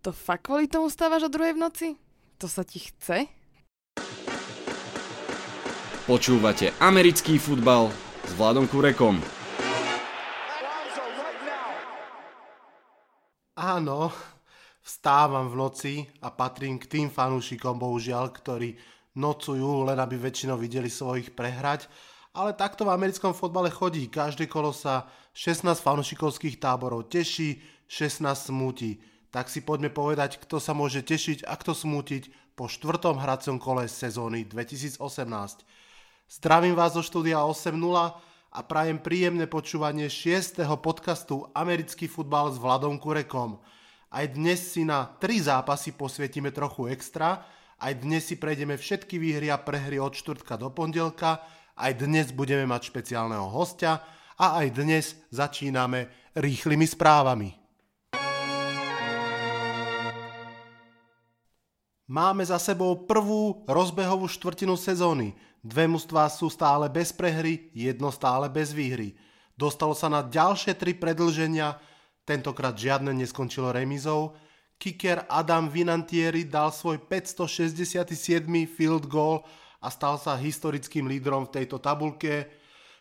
To fakt kvôli tomu stávaš o druhej v noci? To sa ti chce? Počúvate americký futbal s Vladom Kurekom. Áno, vstávam v noci a patrím k tým fanúšikom, bohužiaľ, ktorí nocujú, len aby väčšinou videli svojich prehrať. Ale takto v americkom fotbale chodí. Každé kolo sa 16 fanúšikovských táborov teší, 16 smúti tak si poďme povedať, kto sa môže tešiť a kto smútiť po štvrtom hracom kole sezóny 2018. Zdravím vás zo štúdia 8.0 a prajem príjemné počúvanie 6. podcastu Americký futbal s Vladom Kurekom. Aj dnes si na 3 zápasy posvietime trochu extra, aj dnes si prejdeme všetky výhry a prehry od štvrtka do pondelka, aj dnes budeme mať špeciálneho hostia a aj dnes začíname rýchlymi správami. Máme za sebou prvú rozbehovú štvrtinu sezóny. Dve mužstvá sú stále bez prehry, jedno stále bez výhry. Dostalo sa na ďalšie tri predlženia, tentokrát žiadne neskončilo remizou. Kicker Adam Vinantieri dal svoj 567. field goal a stal sa historickým lídrom v tejto tabulke.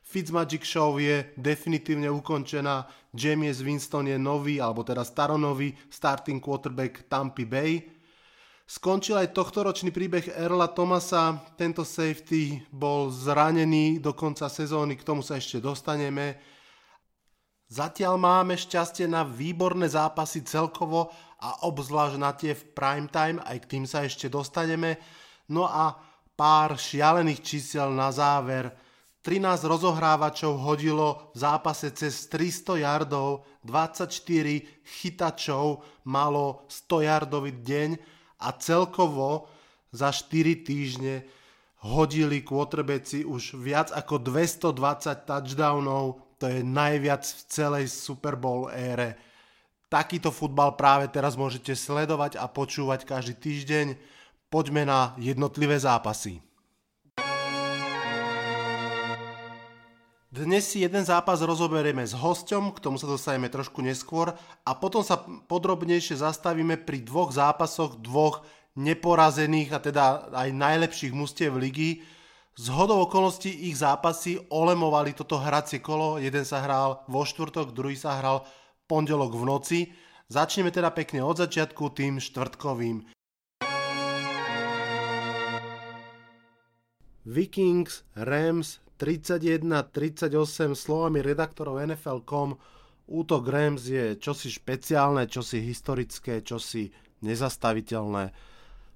Fitzmagic Show je definitívne ukončená, James Winston je nový, alebo teda staronový starting quarterback Tampa Bay. Skončil aj tohtoročný príbeh Erla Tomasa. Tento safety bol zranený do konca sezóny, k tomu sa ešte dostaneme. Zatiaľ máme šťastie na výborné zápasy celkovo a obzvlášť na tie v prime time, aj k tým sa ešte dostaneme. No a pár šialených čísel na záver. 13 rozohrávačov hodilo v zápase cez 300 yardov, 24 chytačov malo 100 yardový deň a celkovo za 4 týždne hodili quarterbacki už viac ako 220 touchdownov, to je najviac v celej Super Bowl ére. Takýto futbal práve teraz môžete sledovať a počúvať každý týždeň. Poďme na jednotlivé zápasy. Dnes si jeden zápas rozoberieme s hosťom, k tomu sa dostaneme trošku neskôr a potom sa podrobnejšie zastavíme pri dvoch zápasoch dvoch neporazených a teda aj najlepších mustiev ligy. Z hodou okolností ich zápasy olemovali toto hracie kolo, jeden sa hral vo štvrtok, druhý sa hral pondelok v noci. Začneme teda pekne od začiatku tým štvrtkovým. Vikings, Rams, 31-38 slovami redaktorov NFL.com útok Rams je čosi špeciálne, čosi historické, čosi nezastaviteľné.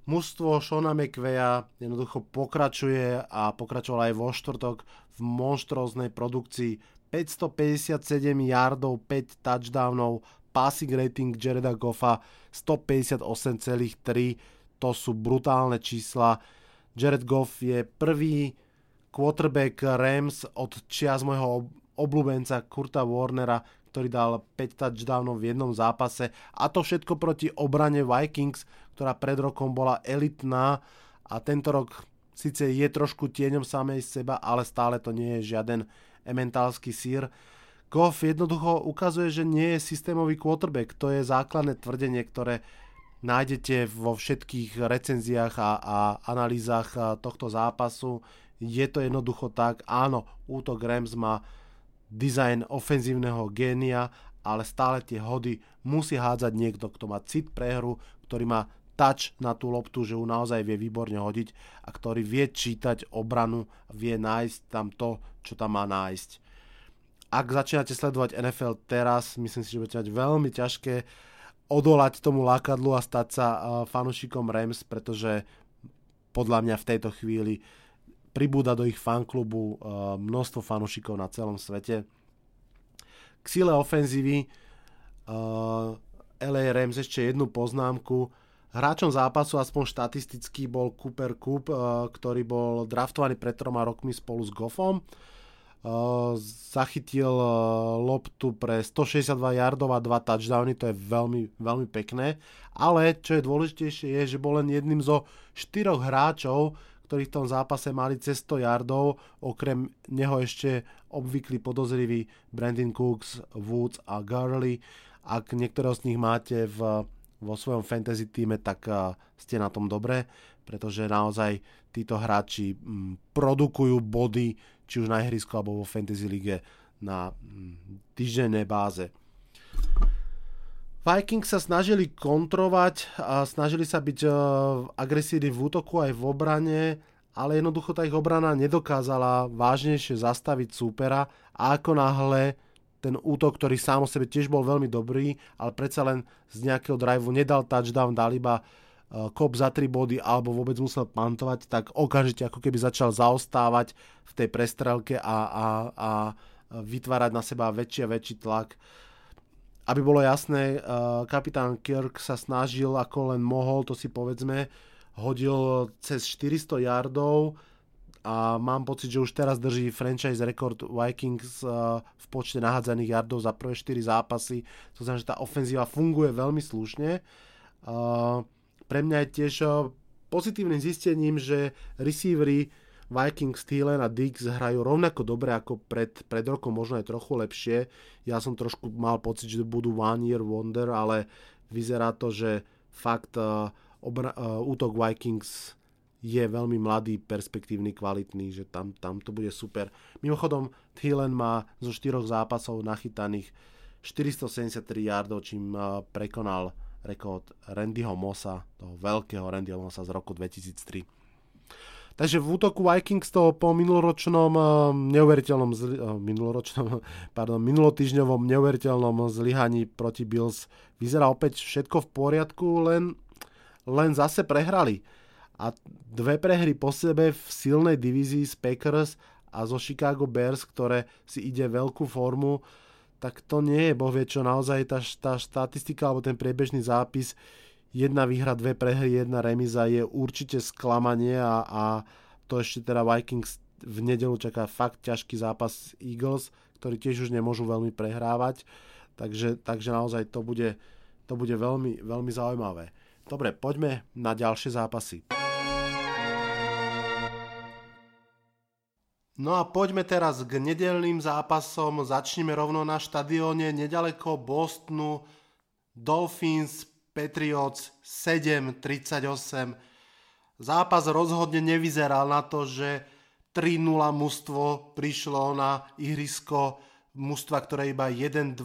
Mužstvo Shona McVeya jednoducho pokračuje a pokračoval aj vo štvrtok v monštróznej produkcii 557 yardov, 5 touchdownov, passing rating Jareda Goffa 158,3 to sú brutálne čísla. Jared Goff je prvý quarterback Rams od čias môjho obľúbenca Kurta Warnera, ktorý dal 5 touchdownov v jednom zápase a to všetko proti obrane Vikings, ktorá pred rokom bola elitná a tento rok síce je trošku tieňom samej seba, ale stále to nie je žiaden ementálsky sír. Goff jednoducho ukazuje, že nie je systémový quarterback. To je základné tvrdenie, ktoré nájdete vo všetkých recenziách a, a analýzach tohto zápasu je to jednoducho tak, áno, útok Rams má dizajn ofenzívneho génia, ale stále tie hody musí hádzať niekto, kto má cit pre hru, ktorý má touch na tú loptu, že ju naozaj vie výborne hodiť a ktorý vie čítať obranu, vie nájsť tam to, čo tam má nájsť. Ak začínate sledovať NFL teraz, myslím si, že budete mať veľmi ťažké odolať tomu lákadlu a stať sa uh, fanúšikom Rams, pretože podľa mňa v tejto chvíli pribúda do ich fanklubu eh, množstvo fanúšikov na celom svete. K sile ofenzívy eh, LA Rams ešte jednu poznámku. Hráčom zápasu aspoň štatisticky bol Cooper Coop, uh, ktorý bol draftovaný pred troma rokmi spolu s Goffom. Zachytil loptu pre 162 yardov a 2 touchdowny, to je veľmi, veľmi pekné. Ale čo je dôležitejšie je, že bol len jedným zo štyroch hráčov, ktorí v tom zápase mali cez 100 yardov, okrem neho ešte obvyklý podozrivý Brandon Cooks, Woods a Gurley. Ak niektorého z nich máte v vo svojom fantasy týme, tak ste na tom dobre, pretože naozaj títo hráči produkujú body, či už na ihrisku alebo vo fantasy lige na týždennej báze. Vikings sa snažili kontrovať a snažili sa byť agresívni v útoku aj v obrane, ale jednoducho tá ich obrana nedokázala vážnejšie zastaviť súpera a ako náhle ten útok, ktorý sám o sebe tiež bol veľmi dobrý, ale predsa len z nejakého driveu nedal touchdown, dal iba e, kop za 3 body alebo vôbec musel pantovať, tak okamžite ako keby začal zaostávať v tej prestrelke a, a, a vytvárať na seba väčší a väčší tlak. Aby bolo jasné, e, kapitán Kirk sa snažil ako len mohol, to si povedzme, hodil cez 400 yardov, a mám pocit, že už teraz drží franchise rekord Vikings eh, v počte nahádzaných yardov za prvé 4 zápasy. To znamená, že tá ofenzíva funguje veľmi slušne. Eh, pre mňa je tiež eh, pozitívnym zistením, že receivery Vikings, Thielen a Dix hrajú rovnako dobre ako pred, pred rokom, možno aj trochu lepšie. Ja som trošku mal pocit, že budú one year wonder, ale vyzerá to, že fakt uh, obra- uh, útok Vikings je veľmi mladý, perspektívny, kvalitný, že tam, tam to bude super. Mimochodom, Thielen má zo 4 zápasov nachytaných 473 yardov, čím prekonal rekord Randyho Mossa, toho veľkého Randyho Mossa z roku 2003. Takže v útoku Vikings to po minuloročnom neuveriteľnom zli, minuloročnom, pardon, minulotýžňovom neuveriteľnom zlyhaní proti Bills. Vyzerá opäť všetko v poriadku, len, len zase prehrali. A dve prehry po sebe v silnej divízii z Packers a zo Chicago Bears, ktoré si ide veľkú formu, tak to nie je bohvie čo. Naozaj tá, tá štatistika alebo ten priebežný zápis jedna výhra, dve prehry, jedna remiza je určite sklamanie a, a to ešte teda Vikings v nedelu čaká fakt ťažký zápas Eagles, ktorí tiež už nemôžu veľmi prehrávať, takže, takže naozaj to bude, to bude veľmi, veľmi zaujímavé. Dobre, poďme na ďalšie zápasy. No a poďme teraz k nedelným zápasom. Začneme rovno na štadióne nedaleko Bostonu. Dolphins Patriots 7-38. Zápas rozhodne nevyzeral na to, že 3-0 mužstvo prišlo na ihrisko mužstva, ktoré iba 1-2.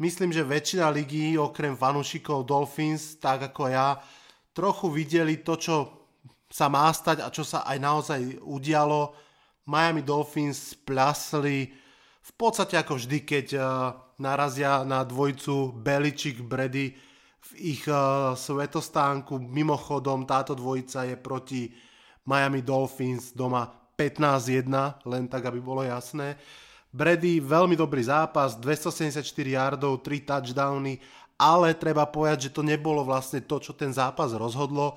Myslím, že väčšina ligí, okrem fanúšikov Dolphins, tak ako ja, trochu videli to, čo sa má stať a čo sa aj naozaj udialo Miami Dolphins plasli v podstate ako vždy, keď uh, narazia na dvojcu Beličik Brady v ich uh, svetostánku. Mimochodom, táto dvojica je proti Miami Dolphins doma 15-1, len tak, aby bolo jasné. Brady veľmi dobrý zápas, 274 yardov, 3 touchdowny, ale treba povedať, že to nebolo vlastne to, čo ten zápas rozhodlo.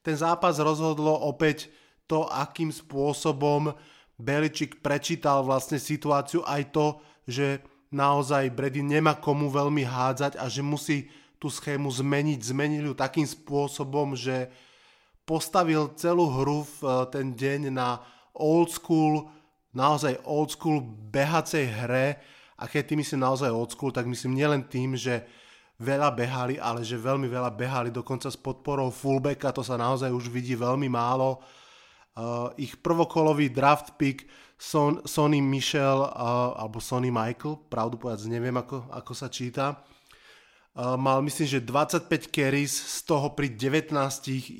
Ten zápas rozhodlo opäť to, akým spôsobom Beličik prečítal vlastne situáciu aj to, že naozaj Brady nemá komu veľmi hádzať a že musí tú schému zmeniť. Zmenili ju takým spôsobom, že postavil celú hru v eh, ten deň na old school, naozaj old school behacej hre a keď tým myslím naozaj old school, tak myslím nielen tým, že veľa behali, ale že veľmi veľa behali dokonca s podporou fullbacka, to sa naozaj už vidí veľmi málo Uh, ich prvokolový draft pick Son, Sonny Michel uh, alebo Sonny Michael, pravdu povedať, neviem ako, ako sa číta. Mal myslím, že 25 carries, z toho pri 19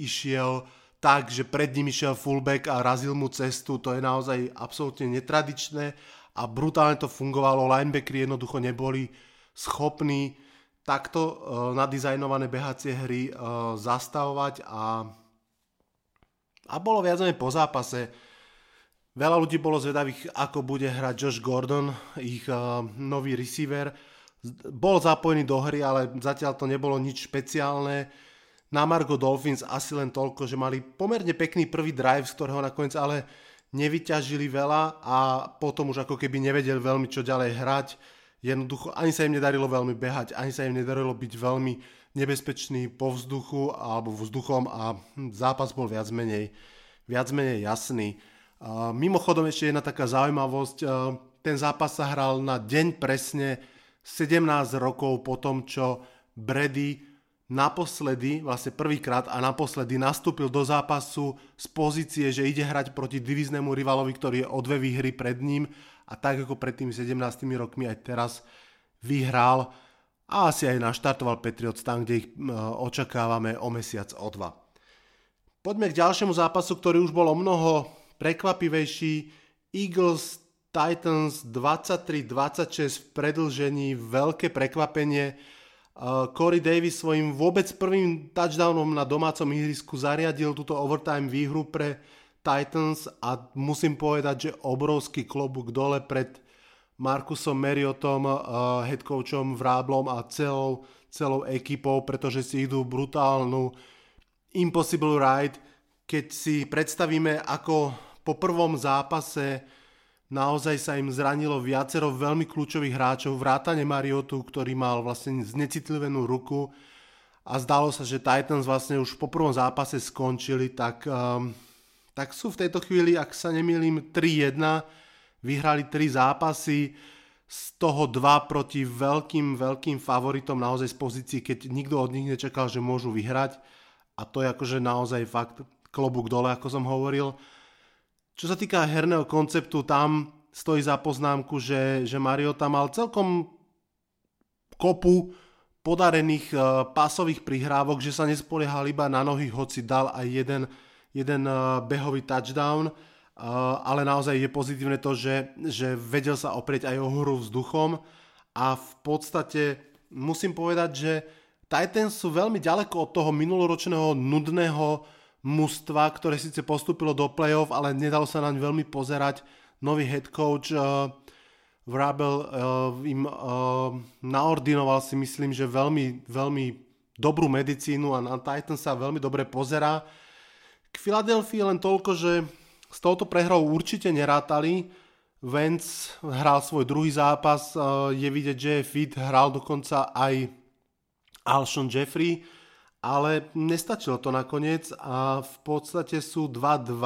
išiel tak, že pred ním išiel fullback a razil mu cestu, to je naozaj absolútne netradičné a brutálne to fungovalo, linebackeri jednoducho neboli schopní takto uh, nadizajnované behacie hry uh, zastavovať a a bolo viac po zápase. Veľa ľudí bolo zvedavých, ako bude hrať Josh Gordon, ich uh, nový receiver. Bol zapojený do hry, ale zatiaľ to nebolo nič špeciálne. Na Margo Dolphins asi len toľko, že mali pomerne pekný prvý drive, z ktorého nakoniec ale nevyťažili veľa a potom už ako keby nevedeli veľmi čo ďalej hrať. Jednoducho ani sa im nedarilo veľmi behať, ani sa im nedarilo byť veľmi nebezpečný po vzduchu alebo vzduchom a hm, zápas bol viac menej, viac menej jasný. Mimochodom ešte jedna taká zaujímavosť, ten zápas sa hral na deň presne 17 rokov po tom, čo Brady naposledy, vlastne prvýkrát a naposledy nastúpil do zápasu z pozície, že ide hrať proti diviznému rivalovi, ktorý je o dve výhry pred ním a tak ako pred tými 17 rokmi aj teraz vyhral a asi aj naštartoval Patriots tam, kde ich očakávame o mesiac, o dva. Poďme k ďalšiemu zápasu, ktorý už bol o mnoho prekvapivejší. Eagles Titans 23-26 v predlžení, veľké prekvapenie Uh, Corey Davis svojim vôbec prvým touchdownom na domácom ihrisku zariadil túto overtime výhru pre Titans a musím povedať, že obrovský klobúk dole pred Markusom Mariotom, uh, headcoachom Vráblom a celou, celou ekipou, pretože si idú brutálnu impossible ride. Keď si predstavíme, ako po prvom zápase naozaj sa im zranilo viacero veľmi kľúčových hráčov, vrátane Mariotu, ktorý mal vlastne znecitlivenú ruku. A zdalo sa, že Titans vlastne už po prvom zápase skončili, tak, um, tak sú v tejto chvíli, ak sa nemýlim, 3-1, vyhrali 3 zápasy, z toho dva proti veľkým, veľkým favoritom naozaj z pozícií, keď nikto od nich nečakal, že môžu vyhrať. A to je akože naozaj fakt klobúk dole, ako som hovoril. Čo sa týka herného konceptu, tam stojí za poznámku, že, že Mario tam mal celkom kopu podarených uh, pásových prihrávok, že sa nespoliehal iba na nohy, hoci dal aj jeden, jeden uh, behový touchdown, uh, ale naozaj je pozitívne to, že, že vedel sa oprieť aj o hru vzduchom. A v podstate musím povedať, že Titans sú veľmi ďaleko od toho minuloročného nudného mužstva, ktoré síce postúpilo do play-off, ale nedalo sa naň veľmi pozerať. Nový head coach uh, Vrabel uh, im uh, naordinoval si myslím, že veľmi, veľmi dobrú medicínu a na Titan sa veľmi dobre pozerá. K Filadelfii len toľko, že s touto prehrou určite nerátali. Vance hral svoj druhý zápas, je vidieť, že je fit, hral dokonca aj Alshon Jeffrey, ale nestačilo to nakoniec a v podstate sú 2-2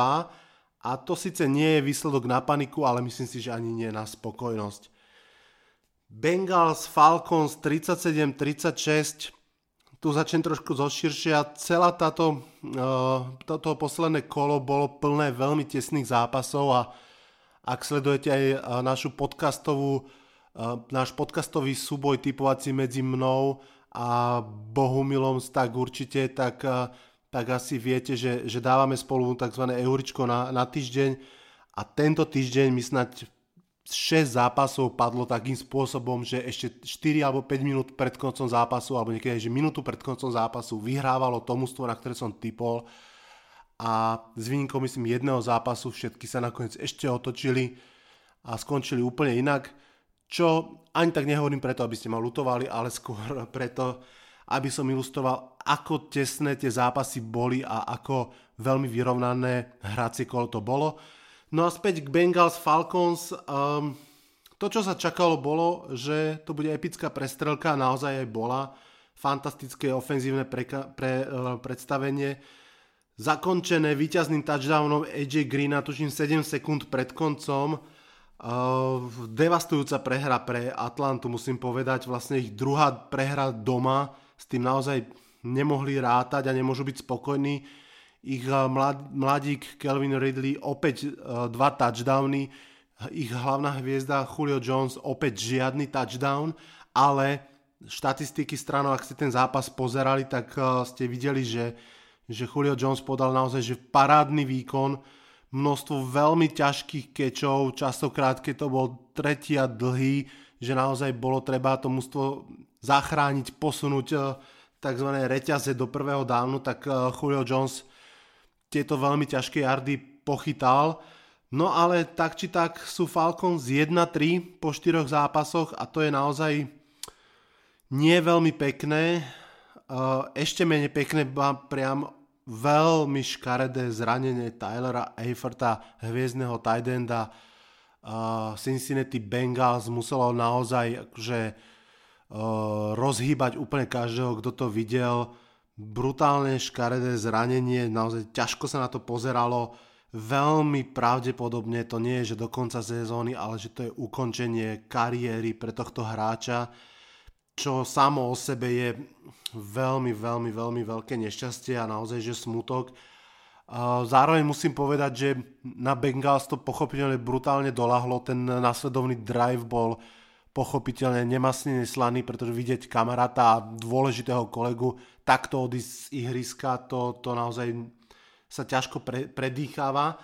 a to síce nie je výsledok na paniku, ale myslím si, že ani nie na spokojnosť. Bengals Falcons 37-36 tu začnem trošku zoširšia. Celá táto, uh, toto posledné kolo bolo plné veľmi tesných zápasov a ak sledujete aj uh, našu podcastovú, uh, náš podcastový súboj typovací medzi mnou a Bohumilom tak určite, tak, tak asi viete, že, že dávame spolu tzv. euričko na, na týždeň a tento týždeň mi snať 6 zápasov padlo takým spôsobom, že ešte 4 alebo 5 minút pred koncom zápasu, alebo niekedy že minútu pred koncom zápasu vyhrávalo tomu na ktoré som typol a s výnimkou myslím jedného zápasu všetky sa nakoniec ešte otočili a skončili úplne inak čo ani tak nehovorím preto, aby ste ma lutovali, ale skôr preto, aby som ilustroval, ako tesné tie zápasy boli a ako veľmi vyrovnané hracie kolo to bolo. No a späť k Bengals Falcons. Um, to, čo sa čakalo, bolo, že to bude epická prestrelka, naozaj aj bola. Fantastické ofenzívne pre, pre, uh, predstavenie. Zakončené víťazným touchdownom AJ Greena, tuším 7 sekúnd pred koncom Uh, devastujúca prehra pre Atlantu, musím povedať, vlastne ich druhá prehra doma, s tým naozaj nemohli rátať a nemôžu byť spokojní. Ich mlad, mladík Kelvin Ridley opäť uh, dva touchdowny, ich hlavná hviezda Julio Jones opäť žiadny touchdown, ale štatistiky stranou, ak ste ten zápas pozerali, tak uh, ste videli, že, že Julio Jones podal naozaj že parádny výkon, množstvo veľmi ťažkých kečov, častokrát keď to bol tretí a dlhý, že naozaj bolo treba to mužstvo zachrániť, posunúť eh, tzv. reťaze do prvého dávnu, tak eh, Julio Jones tieto veľmi ťažké jardy pochytal. No ale tak či tak sú Falcons 1-3 po štyroch zápasoch a to je naozaj nie veľmi pekné. Eh, ešte menej pekné priam veľmi škaredé zranenie Tylera Eiferta, hviezdneho Tidenda uh, Cincinnati Bengals muselo naozaj akože, uh, rozhýbať úplne každého, kto to videl. Brutálne škaredé zranenie, naozaj ťažko sa na to pozeralo. Veľmi pravdepodobne to nie je, že do konca sezóny, ale že to je ukončenie kariéry pre tohto hráča. Čo samo o sebe je veľmi, veľmi, veľmi veľké nešťastie a naozaj, že smutok. Zároveň musím povedať, že na Bengals to pochopiteľne brutálne dolahlo, ten následovný drive bol pochopiteľne nemasne neslaný, pretože vidieť kamaráta a dôležitého kolegu takto odísť z ihriska, to, to naozaj sa ťažko pre, predýcháva.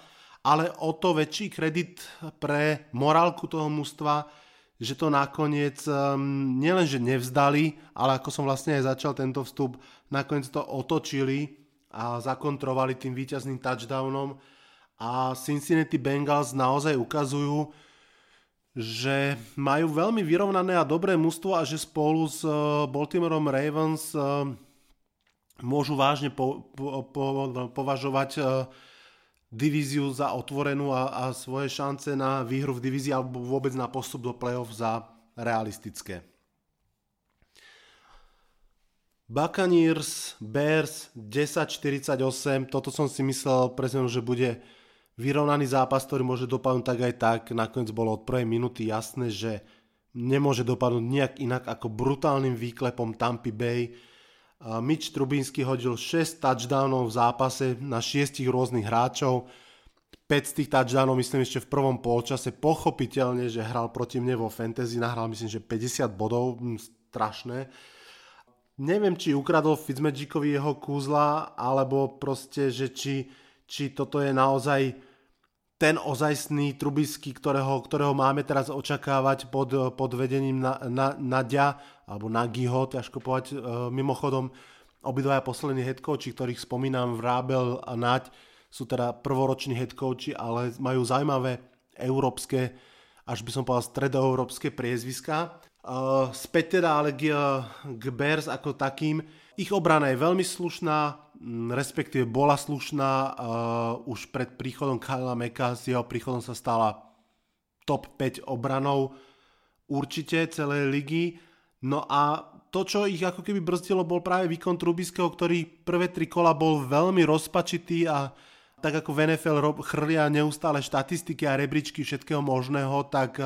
Ale o to väčší kredit pre morálku toho mužstva, že to nakoniec um, nielenže nevzdali, ale ako som vlastne aj začal tento vstup, nakoniec to otočili a zakontrovali tým víťazným touchdownom. A Cincinnati Bengals naozaj ukazujú, že majú veľmi vyrovnané a dobré mužstvo a že spolu s uh, Baltimoreom Ravens uh, môžu vážne po, po, po, považovať uh, divíziu za otvorenú a, a svoje šance na výhru v divízii alebo vôbec na postup do play-off za realistické. Buccaneers, Bears 10-48, toto som si myslel presne, že bude vyrovnaný zápas, ktorý môže dopadnúť tak aj tak. Nakoniec bolo od prvej minúty jasné, že nemôže dopadnúť nejak inak ako brutálnym výklepom Tampa Bay Mitch Trubinsky hodil 6 touchdownov v zápase na 6 rôznych hráčov. 5 z tých touchdownov myslím ešte v prvom polčase. Pochopiteľne, že hral proti mne vo fantasy, nahral myslím, že 50 bodov, hm, strašné. Neviem, či ukradol Fitzmagickovi jeho kúzla, alebo proste, že či, či toto je naozaj ten ozajstný Trubisky, ktorého, ktorého máme teraz očakávať pod, pod vedením na, na, alebo Nagiho, ťažko povedať. E, mimochodom, obidvaja poslední headcoachi, ktorých spomínam, Vrábel a Naď, sú teda prvoroční headcoachi, ale majú zaujímavé európske, až by som povedal stredoeurópske priezviska. E, späť teda ale k, k Bears ako takým. Ich obrana je veľmi slušná, respektíve bola slušná uh, už pred príchodom Kyle Meka, s jeho príchodom sa stala top 5 obranou určite celej ligy. No a to, čo ich ako keby brzdilo, bol práve výkon Trubiského, ktorý prvé tri kola bol veľmi rozpačitý a tak ako v NFL chrlia neustále štatistiky a rebríčky všetkého možného, tak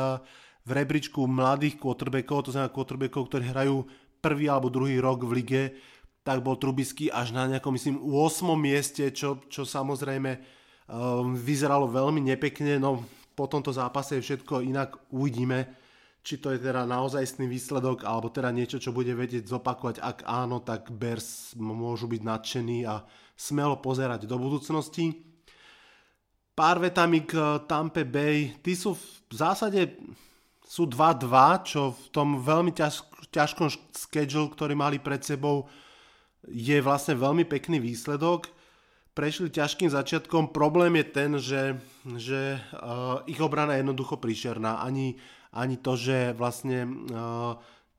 v rebríčku mladých quarterbackov, to znamená quarterbackov, ktorí hrajú prvý alebo druhý rok v lige, tak bol Trubisky až na nejakom, myslím, 8. mieste, čo, čo samozrejme um, vyzeralo veľmi nepekne, no po tomto zápase je všetko inak, uvidíme, či to je teda naozajstný výsledok, alebo teda niečo, čo bude vedieť zopakovať, ak áno, tak Bears môžu byť nadšení a smelo pozerať do budúcnosti. Pár vetami k Tampa Bay, tí sú v zásade sú 2-2, čo v tom veľmi ťaž, ťažkom schedule, ktorý mali pred sebou, je vlastne veľmi pekný výsledok. Prešli ťažkým začiatkom. Problém je ten, že, že uh, ich obrana je jednoducho príšerná. Ani, ani to, že vlastne uh,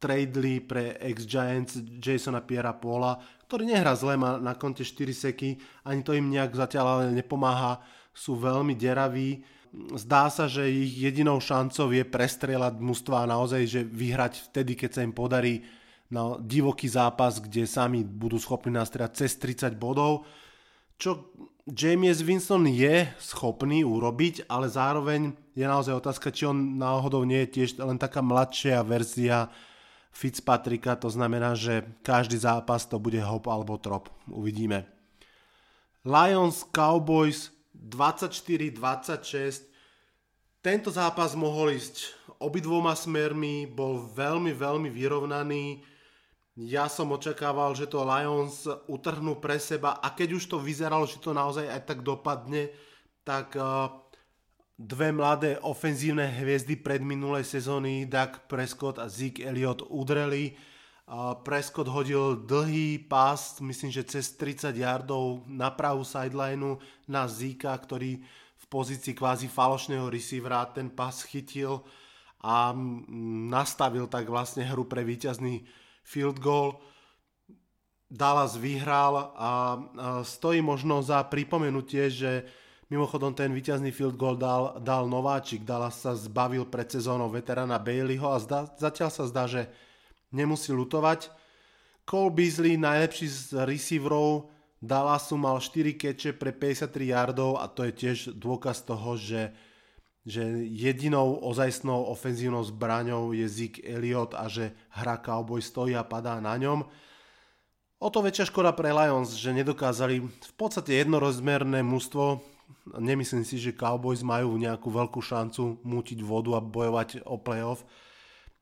tradeli pre ex-Giants Jasona Piera Paula, ktorý nehrá zle, má na konte 4 seky, ani to im nejak zatiaľ ale nepomáha, sú veľmi deraví. Zdá sa, že ich jedinou šancou je prestrelať mužstva a naozaj, že vyhrať vtedy, keď sa im podarí na divoký zápas, kde sami budú schopní nastrieľať cez 30 bodov, čo James Winston je schopný urobiť, ale zároveň je naozaj otázka, či on náhodou nie je tiež len taká mladšia verzia Fitzpatricka, to znamená, že každý zápas to bude hop alebo trop. Uvidíme. Lions Cowboys 24-26. Tento zápas mohol ísť obidvoma smermi, bol veľmi, veľmi vyrovnaný ja som očakával, že to Lions utrhnú pre seba a keď už to vyzeralo, že to naozaj aj tak dopadne, tak uh, dve mladé ofenzívne hviezdy pred minulej sezóny, Doug Prescott a Zeke Elliott udreli. Uh, Prescott hodil dlhý pás, myslím, že cez 30 yardov na pravú sidelineu na Zika, ktorý v pozícii kvázi falošného receivera ten pás chytil a nastavil tak vlastne hru pre víťazný field goal. Dallas vyhral a stojí možno za pripomenutie, že mimochodom ten víťazný field goal dal, dal Nováčik. Dallas sa zbavil pred sezónou veterána Baileyho a zda, zatiaľ sa zdá, že nemusí lutovať. Cole Beasley, najlepší z receiverov Dallasu, mal 4 keče pre 53 yardov a to je tiež dôkaz toho, že že jedinou ozajstnou ofenzívnou zbraňou je Zeke Elliot a že hra Cowboy stojí a padá na ňom. O to väčšia škoda pre Lions, že nedokázali v podstate jednorozmerné mužstvo. Nemyslím si, že Cowboys majú nejakú veľkú šancu mútiť vodu a bojovať o playoff.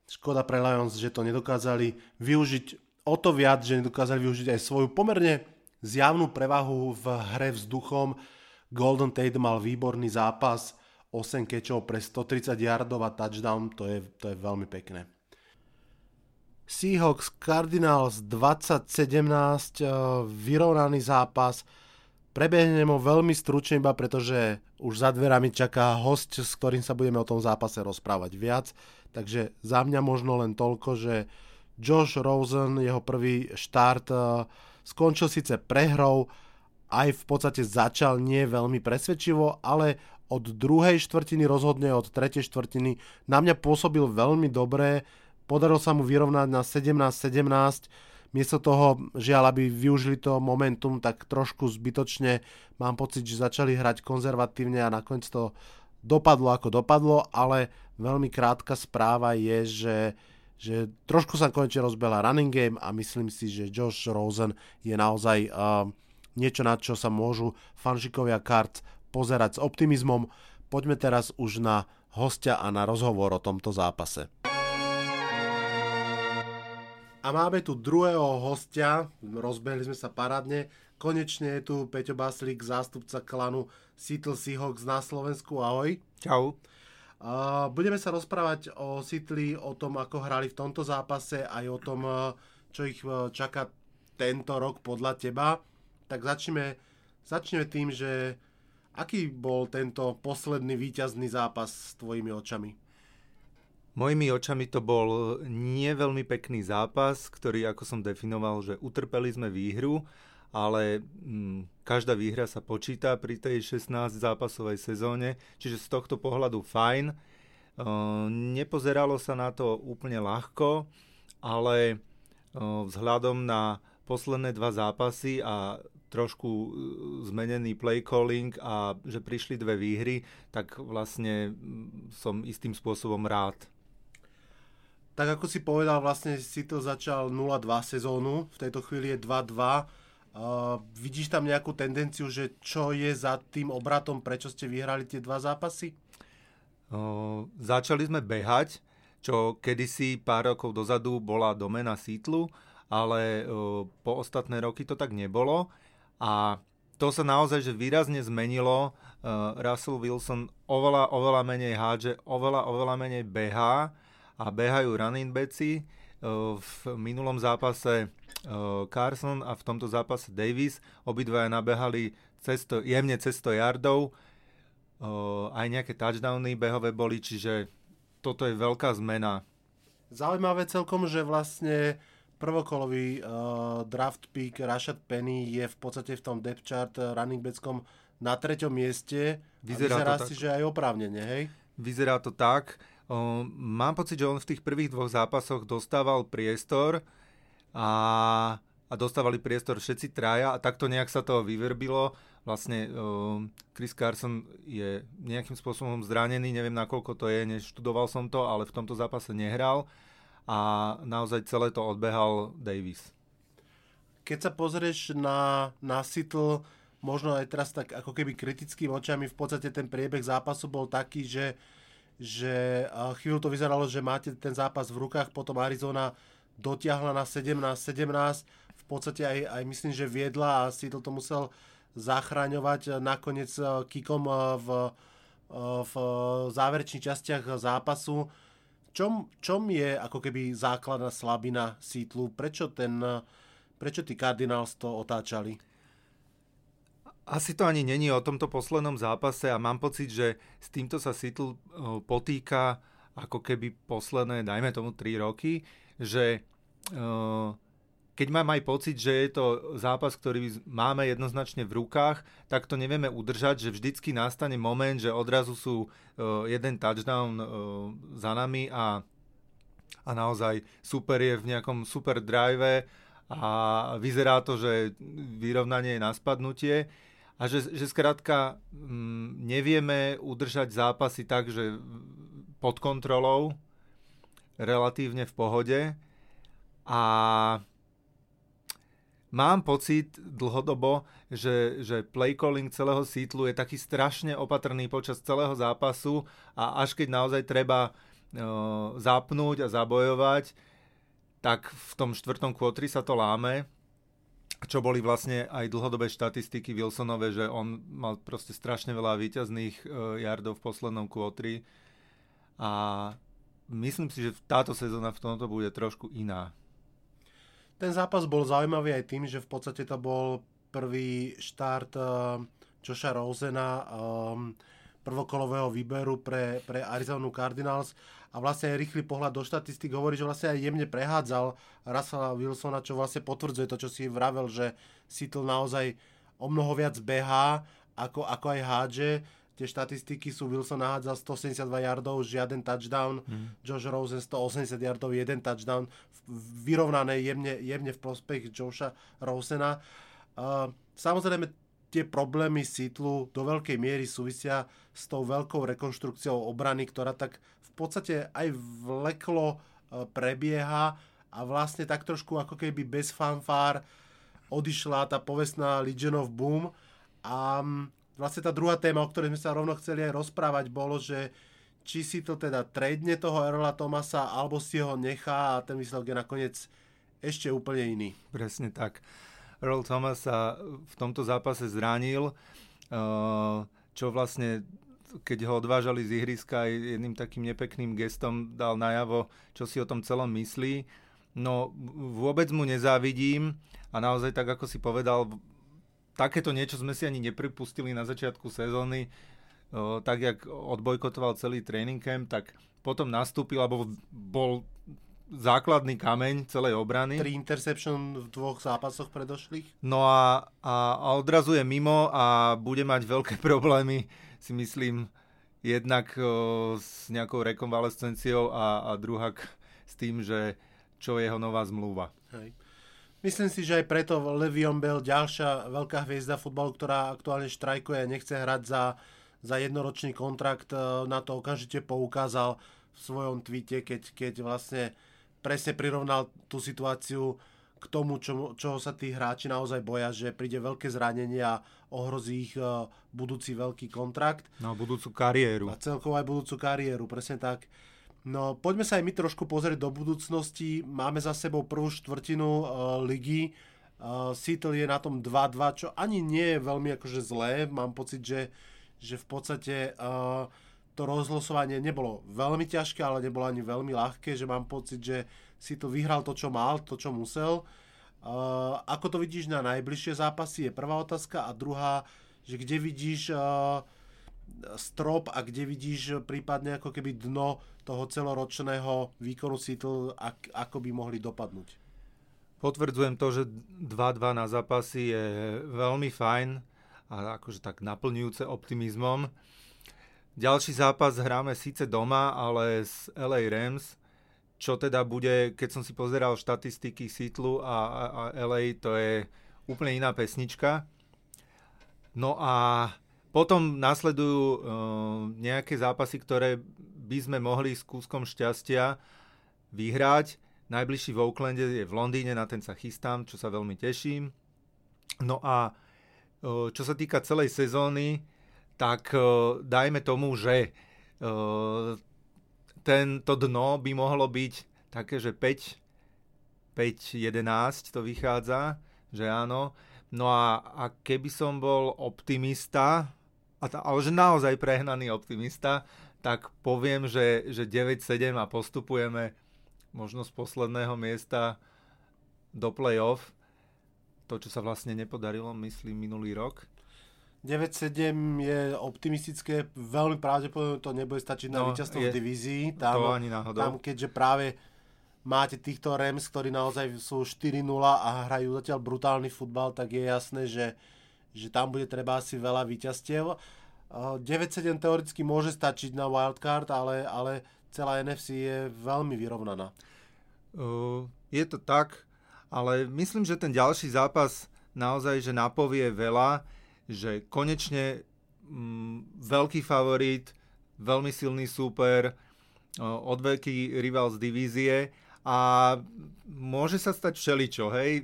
Škoda pre Lions, že to nedokázali využiť o to viac, že nedokázali využiť aj svoju pomerne zjavnú prevahu v hre vzduchom. Golden Tate mal výborný zápas, 8 kečov pre 130 yardov a touchdown, to je, to je veľmi pekné. Seahawks Cardinals 2017, eh, vyrovnaný zápas. Prebehnem ho veľmi stručne iba pretože už za dverami čaká host, s ktorým sa budeme o tom zápase rozprávať viac. Takže za mňa možno len toľko, že Josh Rosen, jeho prvý štart, eh, skončil síce prehrou, aj v podstate začal nie veľmi presvedčivo, ale od druhej štvrtiny, rozhodne od tretej štvrtiny, na mňa pôsobil veľmi dobre, podarilo sa mu vyrovnať na 17-17, miesto toho, žiaľ, aby využili to momentum, tak trošku zbytočne mám pocit, že začali hrať konzervatívne a nakoniec to dopadlo ako dopadlo, ale veľmi krátka správa je, že, že trošku sa konečne rozbehla running game a myslím si, že Josh Rosen je naozaj uh, niečo, na čo sa môžu fanšikovia kart pozerať s optimizmom. Poďme teraz už na hostia a na rozhovor o tomto zápase. A máme tu druhého hostia, rozbehli sme sa parádne. Konečne je tu Peťo Baslík, zástupca klanu Seattle Seahawks na Slovensku. Ahoj. Čau. Budeme sa rozprávať o Seattle, o tom, ako hrali v tomto zápase, aj o tom, čo ich čaká tento rok podľa teba. Tak začneme, začneme tým, že Aký bol tento posledný víťazný zápas s tvojimi očami? Mojimi očami to bol nie veľmi pekný zápas, ktorý, ako som definoval, že utrpeli sme výhru, ale hm, každá výhra sa počíta pri tej 16 zápasovej sezóne, čiže z tohto pohľadu fajn. Uh, nepozeralo sa na to úplne ľahko, ale uh, vzhľadom na posledné dva zápasy a trošku e, zmenený play calling a že prišli dve výhry, tak vlastne som istým spôsobom rád. Tak ako si povedal, vlastne si to začal 0-2 sezónu, v tejto chvíli je 2-2. Uh, vidíš tam nejakú tendenciu, že čo je za tým obratom, prečo ste vyhrali tie dva zápasy? Uh, začali sme behať, čo kedysi pár rokov dozadu bola domena Sítlu, ale uh, po ostatné roky to tak nebolo. A to sa naozaj že výrazne zmenilo. Uh, Russell Wilson oveľa, oveľa menej hádže, oveľa, oveľa menej behá a behajú running backi. Uh, v minulom zápase uh, Carson a v tomto zápase Davis obidvaja nabehali cesto, jemne cez 100 yardov. Aj nejaké touchdowny behové boli, čiže toto je veľká zmena. Zaujímavé celkom, že vlastne prvokolový uh, draft pick Rashad Penny je v podstate v tom depth chart uh, running backom na treťom mieste. Vyzerá, vyzerá si, tak. že aj oprávnene, hej? Vyzerá to tak. Uh, mám pocit, že on v tých prvých dvoch zápasoch dostával priestor a, a dostávali priestor všetci traja a takto nejak sa to vyverbilo. Vlastne uh, Chris Carson je nejakým spôsobom zranený, neviem nakoľko to je, neštudoval som to, ale v tomto zápase nehral a naozaj celé to odbehal Davis. Keď sa pozrieš na, na Seattle, možno aj teraz tak ako keby kritickými očami, v podstate ten priebeh zápasu bol taký, že, že chvíľu to vyzeralo, že máte ten zápas v rukách, potom Arizona dotiahla na 17-17, v podstate aj, aj myslím, že viedla a Seattle to musel zachraňovať nakoniec kikom v, v záverečných častiach zápasu čom, čom je ako keby základná slabina Sítlu? Prečo, ten, prečo tí Cardinals to otáčali? Asi to ani není o tomto poslednom zápase a mám pocit, že s týmto sa Seattle potýka ako keby posledné, dajme tomu 3 roky, že uh, keď mám aj pocit, že je to zápas, ktorý máme jednoznačne v rukách, tak to nevieme udržať, že vždycky nastane moment, že odrazu sú uh, jeden touchdown uh, za nami a, a naozaj super je v nejakom super drive a vyzerá to, že vyrovnanie je na spadnutie. A že, že skrátka m, nevieme udržať zápasy tak, že pod kontrolou, relatívne v pohode a mám pocit dlhodobo, že, že play calling celého sítlu je taký strašne opatrný počas celého zápasu a až keď naozaj treba uh, zapnúť a zabojovať, tak v tom štvrtom kvotri sa to láme čo boli vlastne aj dlhodobé štatistiky Wilsonové, že on mal proste strašne veľa výťazných uh, yardov v poslednom kvotri a myslím si, že táto sezóna v tomto bude trošku iná. Ten zápas bol zaujímavý aj tým, že v podstate to bol prvý štart uh, Joša Rosena um, prvokolového výberu pre, pre Arizona Cardinals a vlastne aj rýchly pohľad do štatistik hovorí, že vlastne aj jemne prehádzal Russella Wilsona, čo vlastne potvrdzuje to, čo si vravel, že Seattle naozaj o mnoho viac behá, ako, ako aj hádže. Tie štatistiky sú Wilson nahádzal 182 yardov, žiaden touchdown, mm. Josh Rosen 180 yardov, jeden touchdown, vyrovnané jemne, jemne v prospech Josha Rosena. Uh, samozrejme, tie problémy Sitlu do veľkej miery súvisia s tou veľkou rekonštrukciou obrany, ktorá tak v podstate aj vleklo uh, prebieha a vlastne tak trošku ako keby bez fanfár odišla tá povestná Legion of Boom a um, vlastne tá druhá téma, o ktorej sme sa rovno chceli aj rozprávať, bolo, že či si to teda tradne toho Erola Tomasa, alebo si ho nechá a ten výsledok je nakoniec ešte úplne iný. Presne tak. Earl Thomas sa v tomto zápase zranil, eh, čo vlastne keď ho odvážali z ihriska jedným takým nepekným gestom dal najavo, čo si o tom celom myslí. No vôbec mu nezávidím a naozaj tak ako si povedal, takéto niečo sme si ani nepripustili na začiatku sezóny tak jak odbojkotoval celý training camp, tak potom nastúpil, alebo bol základný kameň celej obrany. Tri interception v dvoch zápasoch predošlých. No a, a, a odrazu je mimo a bude mať veľké problémy, si myslím, jednak o, s nejakou rekonvalescenciou a, a druhak s tým, že čo je jeho nová zmluva. Hej. Myslím si, že aj preto Levion Bell, ďalšia veľká hviezda futbalu, ktorá aktuálne štrajkuje a nechce hrať za za jednoročný kontrakt e, na to okamžite poukázal v svojom tweete, keď, keď vlastne presne prirovnal tú situáciu k tomu, čo, čoho sa tí hráči naozaj boja, že príde veľké zranenie a ohrozí ich uh, budúci veľký kontrakt. No, budúcu kariéru. A celkovo aj budúcu kariéru, presne tak. No, poďme sa aj my trošku pozrieť do budúcnosti. Máme za sebou prvú štvrtinu uh, ligy. Uh, Seattle je na tom 2-2, čo ani nie je veľmi akože zlé. Mám pocit, že že v podstate uh, to rozlosovanie nebolo veľmi ťažké, ale nebolo ani veľmi ľahké, že mám pocit, že si to vyhral to, čo mal, to, čo musel. Uh, ako to vidíš na najbližšie zápasy, je prvá otázka. A druhá, že kde vidíš uh, strop a kde vidíš prípadne ako keby dno toho celoročného výkonu Seattle, ak, ako by mohli dopadnúť. Potvrdzujem to, že 2-2 na zápasy je veľmi fajn a akože tak naplňujúce optimizmom. Ďalší zápas hráme síce doma, ale s LA Rams, čo teda bude, keď som si pozeral štatistiky Seattle a, a, a LA, to je úplne iná pesnička. No a potom nasledujú uh, nejaké zápasy, ktoré by sme mohli s kúskom šťastia vyhrať. Najbližší v Oaklande je v Londýne, na ten sa chystám, čo sa veľmi teším. No a čo sa týka celej sezóny, tak dajme tomu, že tento dno by mohlo byť také, že 5, 5, 11 to vychádza, že áno. No a, a keby som bol optimista, a ta, ale že naozaj prehnaný optimista, tak poviem, že, že 9-7 a postupujeme možno z posledného miesta do play-off to, čo sa vlastne nepodarilo, myslím, minulý rok. 9-7 je optimistické, veľmi pravdepodobne to nebude stačiť na no, víťazstvo v divízii. Tam, to ani náhodou. Tam, keďže práve máte týchto Rams, ktorí naozaj sú 4-0 a hrajú zatiaľ brutálny futbal, tak je jasné, že, že tam bude treba asi veľa víťazstiev. 9-7 teoreticky môže stačiť na wildcard, ale, ale celá NFC je veľmi vyrovnaná. Uh, je to tak ale myslím, že ten ďalší zápas naozaj, že napovie veľa, že konečne mm, veľký favorit, veľmi silný súper, odveľký rival z divízie a môže sa stať všeličo, hej,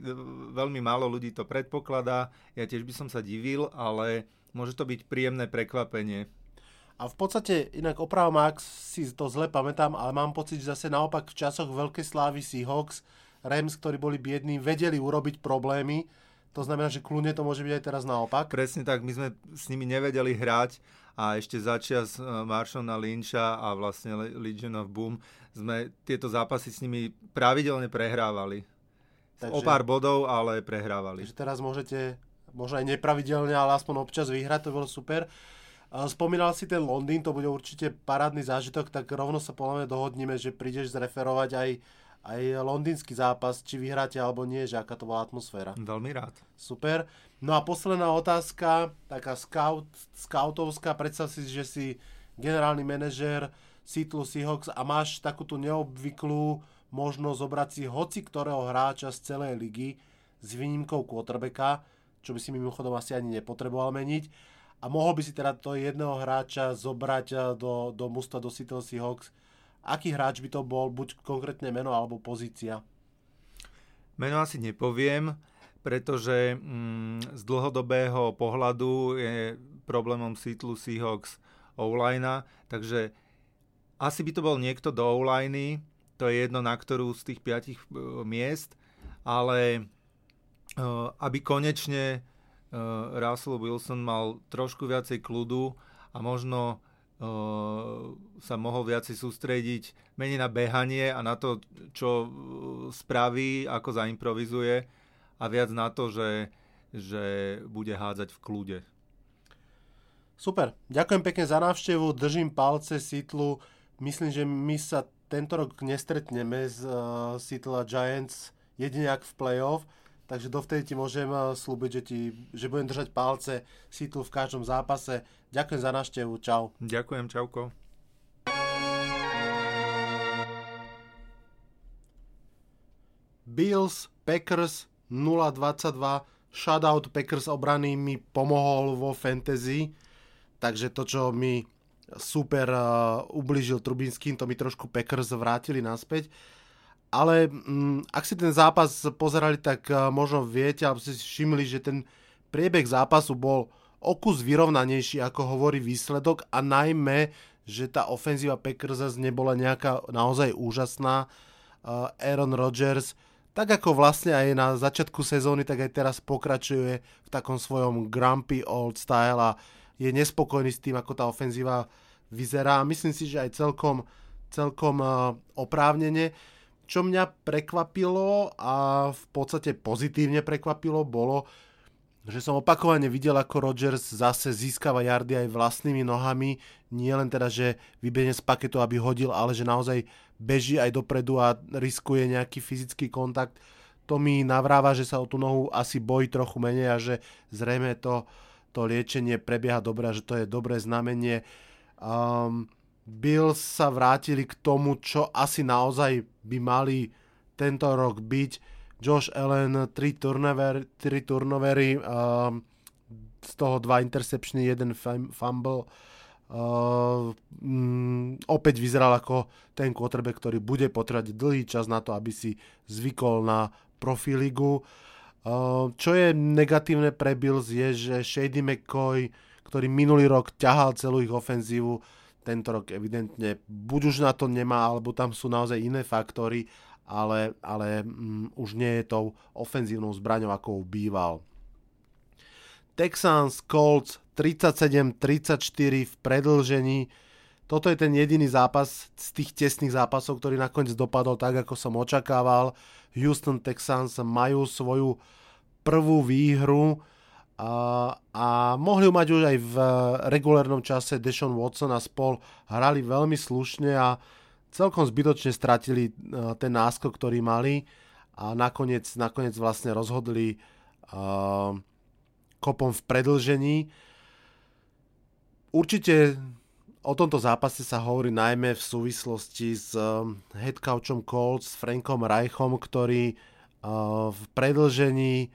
veľmi málo ľudí to predpokladá, ja tiež by som sa divil, ale môže to byť príjemné prekvapenie. A v podstate, inak opravom, ak si to zle pamätám, ale mám pocit, že zase naopak v časoch veľkej slávy Seahawks, Rams, ktorí boli biední, vedeli urobiť problémy, to znamená, že kľudne to môže byť aj teraz naopak. Presne tak, my sme s nimi nevedeli hrať a ešte začias e, Marshona Lyncha a vlastne Legion of Boom sme tieto zápasy s nimi pravidelne prehrávali. Takže, o pár bodov, ale prehrávali. Takže teraz môžete, možno aj nepravidelne, ale aspoň občas vyhrať, to bolo super. Spomínal si ten Londýn, to bude určite parádny zážitok, tak rovno sa podľa dohodneme, že prídeš zreferovať aj aj londýnsky zápas, či vyhráte alebo nie, že aká to bola atmosféra. Veľmi rád. Super. No a posledná otázka, taká scout, scoutovská, predstav si, že si generálny manažér Seattle Seahawks a máš takúto neobvyklú možnosť zobrať si hoci ktorého hráča z celej ligy s výnimkou quarterbacka, čo by si mimochodom asi ani nepotreboval meniť. A mohol by si teda to jedného hráča zobrať eh, do, do musta do Seattle Seahawks aký hráč by to bol, buď konkrétne meno alebo pozícia? Meno asi nepoviem, pretože mm, z dlhodobého pohľadu je problémom Seattle Seahawks o takže asi by to bol niekto do o to je jedno na ktorú z tých piatich e, miest, ale e, aby konečne e, Russell Wilson mal trošku viacej kľudu a možno sa mohol viacej sústrediť menej na behanie a na to, čo spraví, ako zaimprovizuje a viac na to, že, že bude hádzať v kľude. Super, ďakujem pekne za návštevu, držím palce Sitlu. Myslím, že my sa tento rok nestretneme z uh, Seattle Giants jedine ak v playoff, takže dovtedy ti môžem uh, slúbiť, že, ti, že budem držať palce Seattle v každom zápase. Ďakujem za návštevu, čau. Ďakujem, čauko. Bills, Packers 0-22, shutout Packers obrany mi pomohol vo fantasy, takže to, čo mi super uh, ubližil Trubinským, to mi trošku Packers vrátili naspäť. Ale um, ak si ten zápas pozerali, tak uh, možno viete, alebo si všimli, že ten priebeh zápasu bol o kus vyrovnanejší, ako hovorí výsledok a najmä, že tá ofenzíva Packers nebola nejaká naozaj úžasná. Uh, Aaron Rodgers, tak ako vlastne aj na začiatku sezóny, tak aj teraz pokračuje v takom svojom grumpy old style a je nespokojný s tým, ako tá ofenzíva vyzerá. Myslím si, že aj celkom, celkom uh, oprávnene. Čo mňa prekvapilo a v podstate pozitívne prekvapilo, bolo, že som opakovane videl, ako Rodgers zase získava jardy aj vlastnými nohami, nie len teda, že vybehne z paketu, aby hodil, ale že naozaj beží aj dopredu a riskuje nejaký fyzický kontakt. To mi navráva, že sa o tú nohu asi bojí trochu menej a že zrejme to, to liečenie prebieha dobre a že to je dobré znamenie. Um, Bills sa vrátili k tomu, čo asi naozaj by mali tento rok byť Josh Allen 3 turnover, 3 turnovery, uh, z toho 2 interceptiony, jeden fumble. Uh, um, opäť vyzeral ako ten quarterback, ktorý bude potrebať dlhý čas na to, aby si zvykol na profiligu. Uh, čo je negatívne pre Bills je, že Shady McCoy, ktorý minulý rok ťahal celú ich ofenzívu, tento rok evidentne buď už na to nemá, alebo tam sú naozaj iné faktory ale, ale mm, už nie je tou ofenzívnou zbraňou, ako býval. Texans Colts 37-34 v predlžení. Toto je ten jediný zápas z tých tesných zápasov, ktorý nakoniec dopadol tak, ako som očakával. Houston Texans majú svoju prvú výhru a, a mohli ju mať už aj v regulárnom čase. Deshaun Watson a spol hrali veľmi slušne a celkom zbytočne stratili e, ten náskok, ktorý mali a nakoniec, nakoniec vlastne rozhodli uh, kopom v predlžení. Určite o tomto zápase sa hovorí najmä v súvislosti s uh, headcoachom Colts, s Frankom Reichom, ktorý uh, v predlžení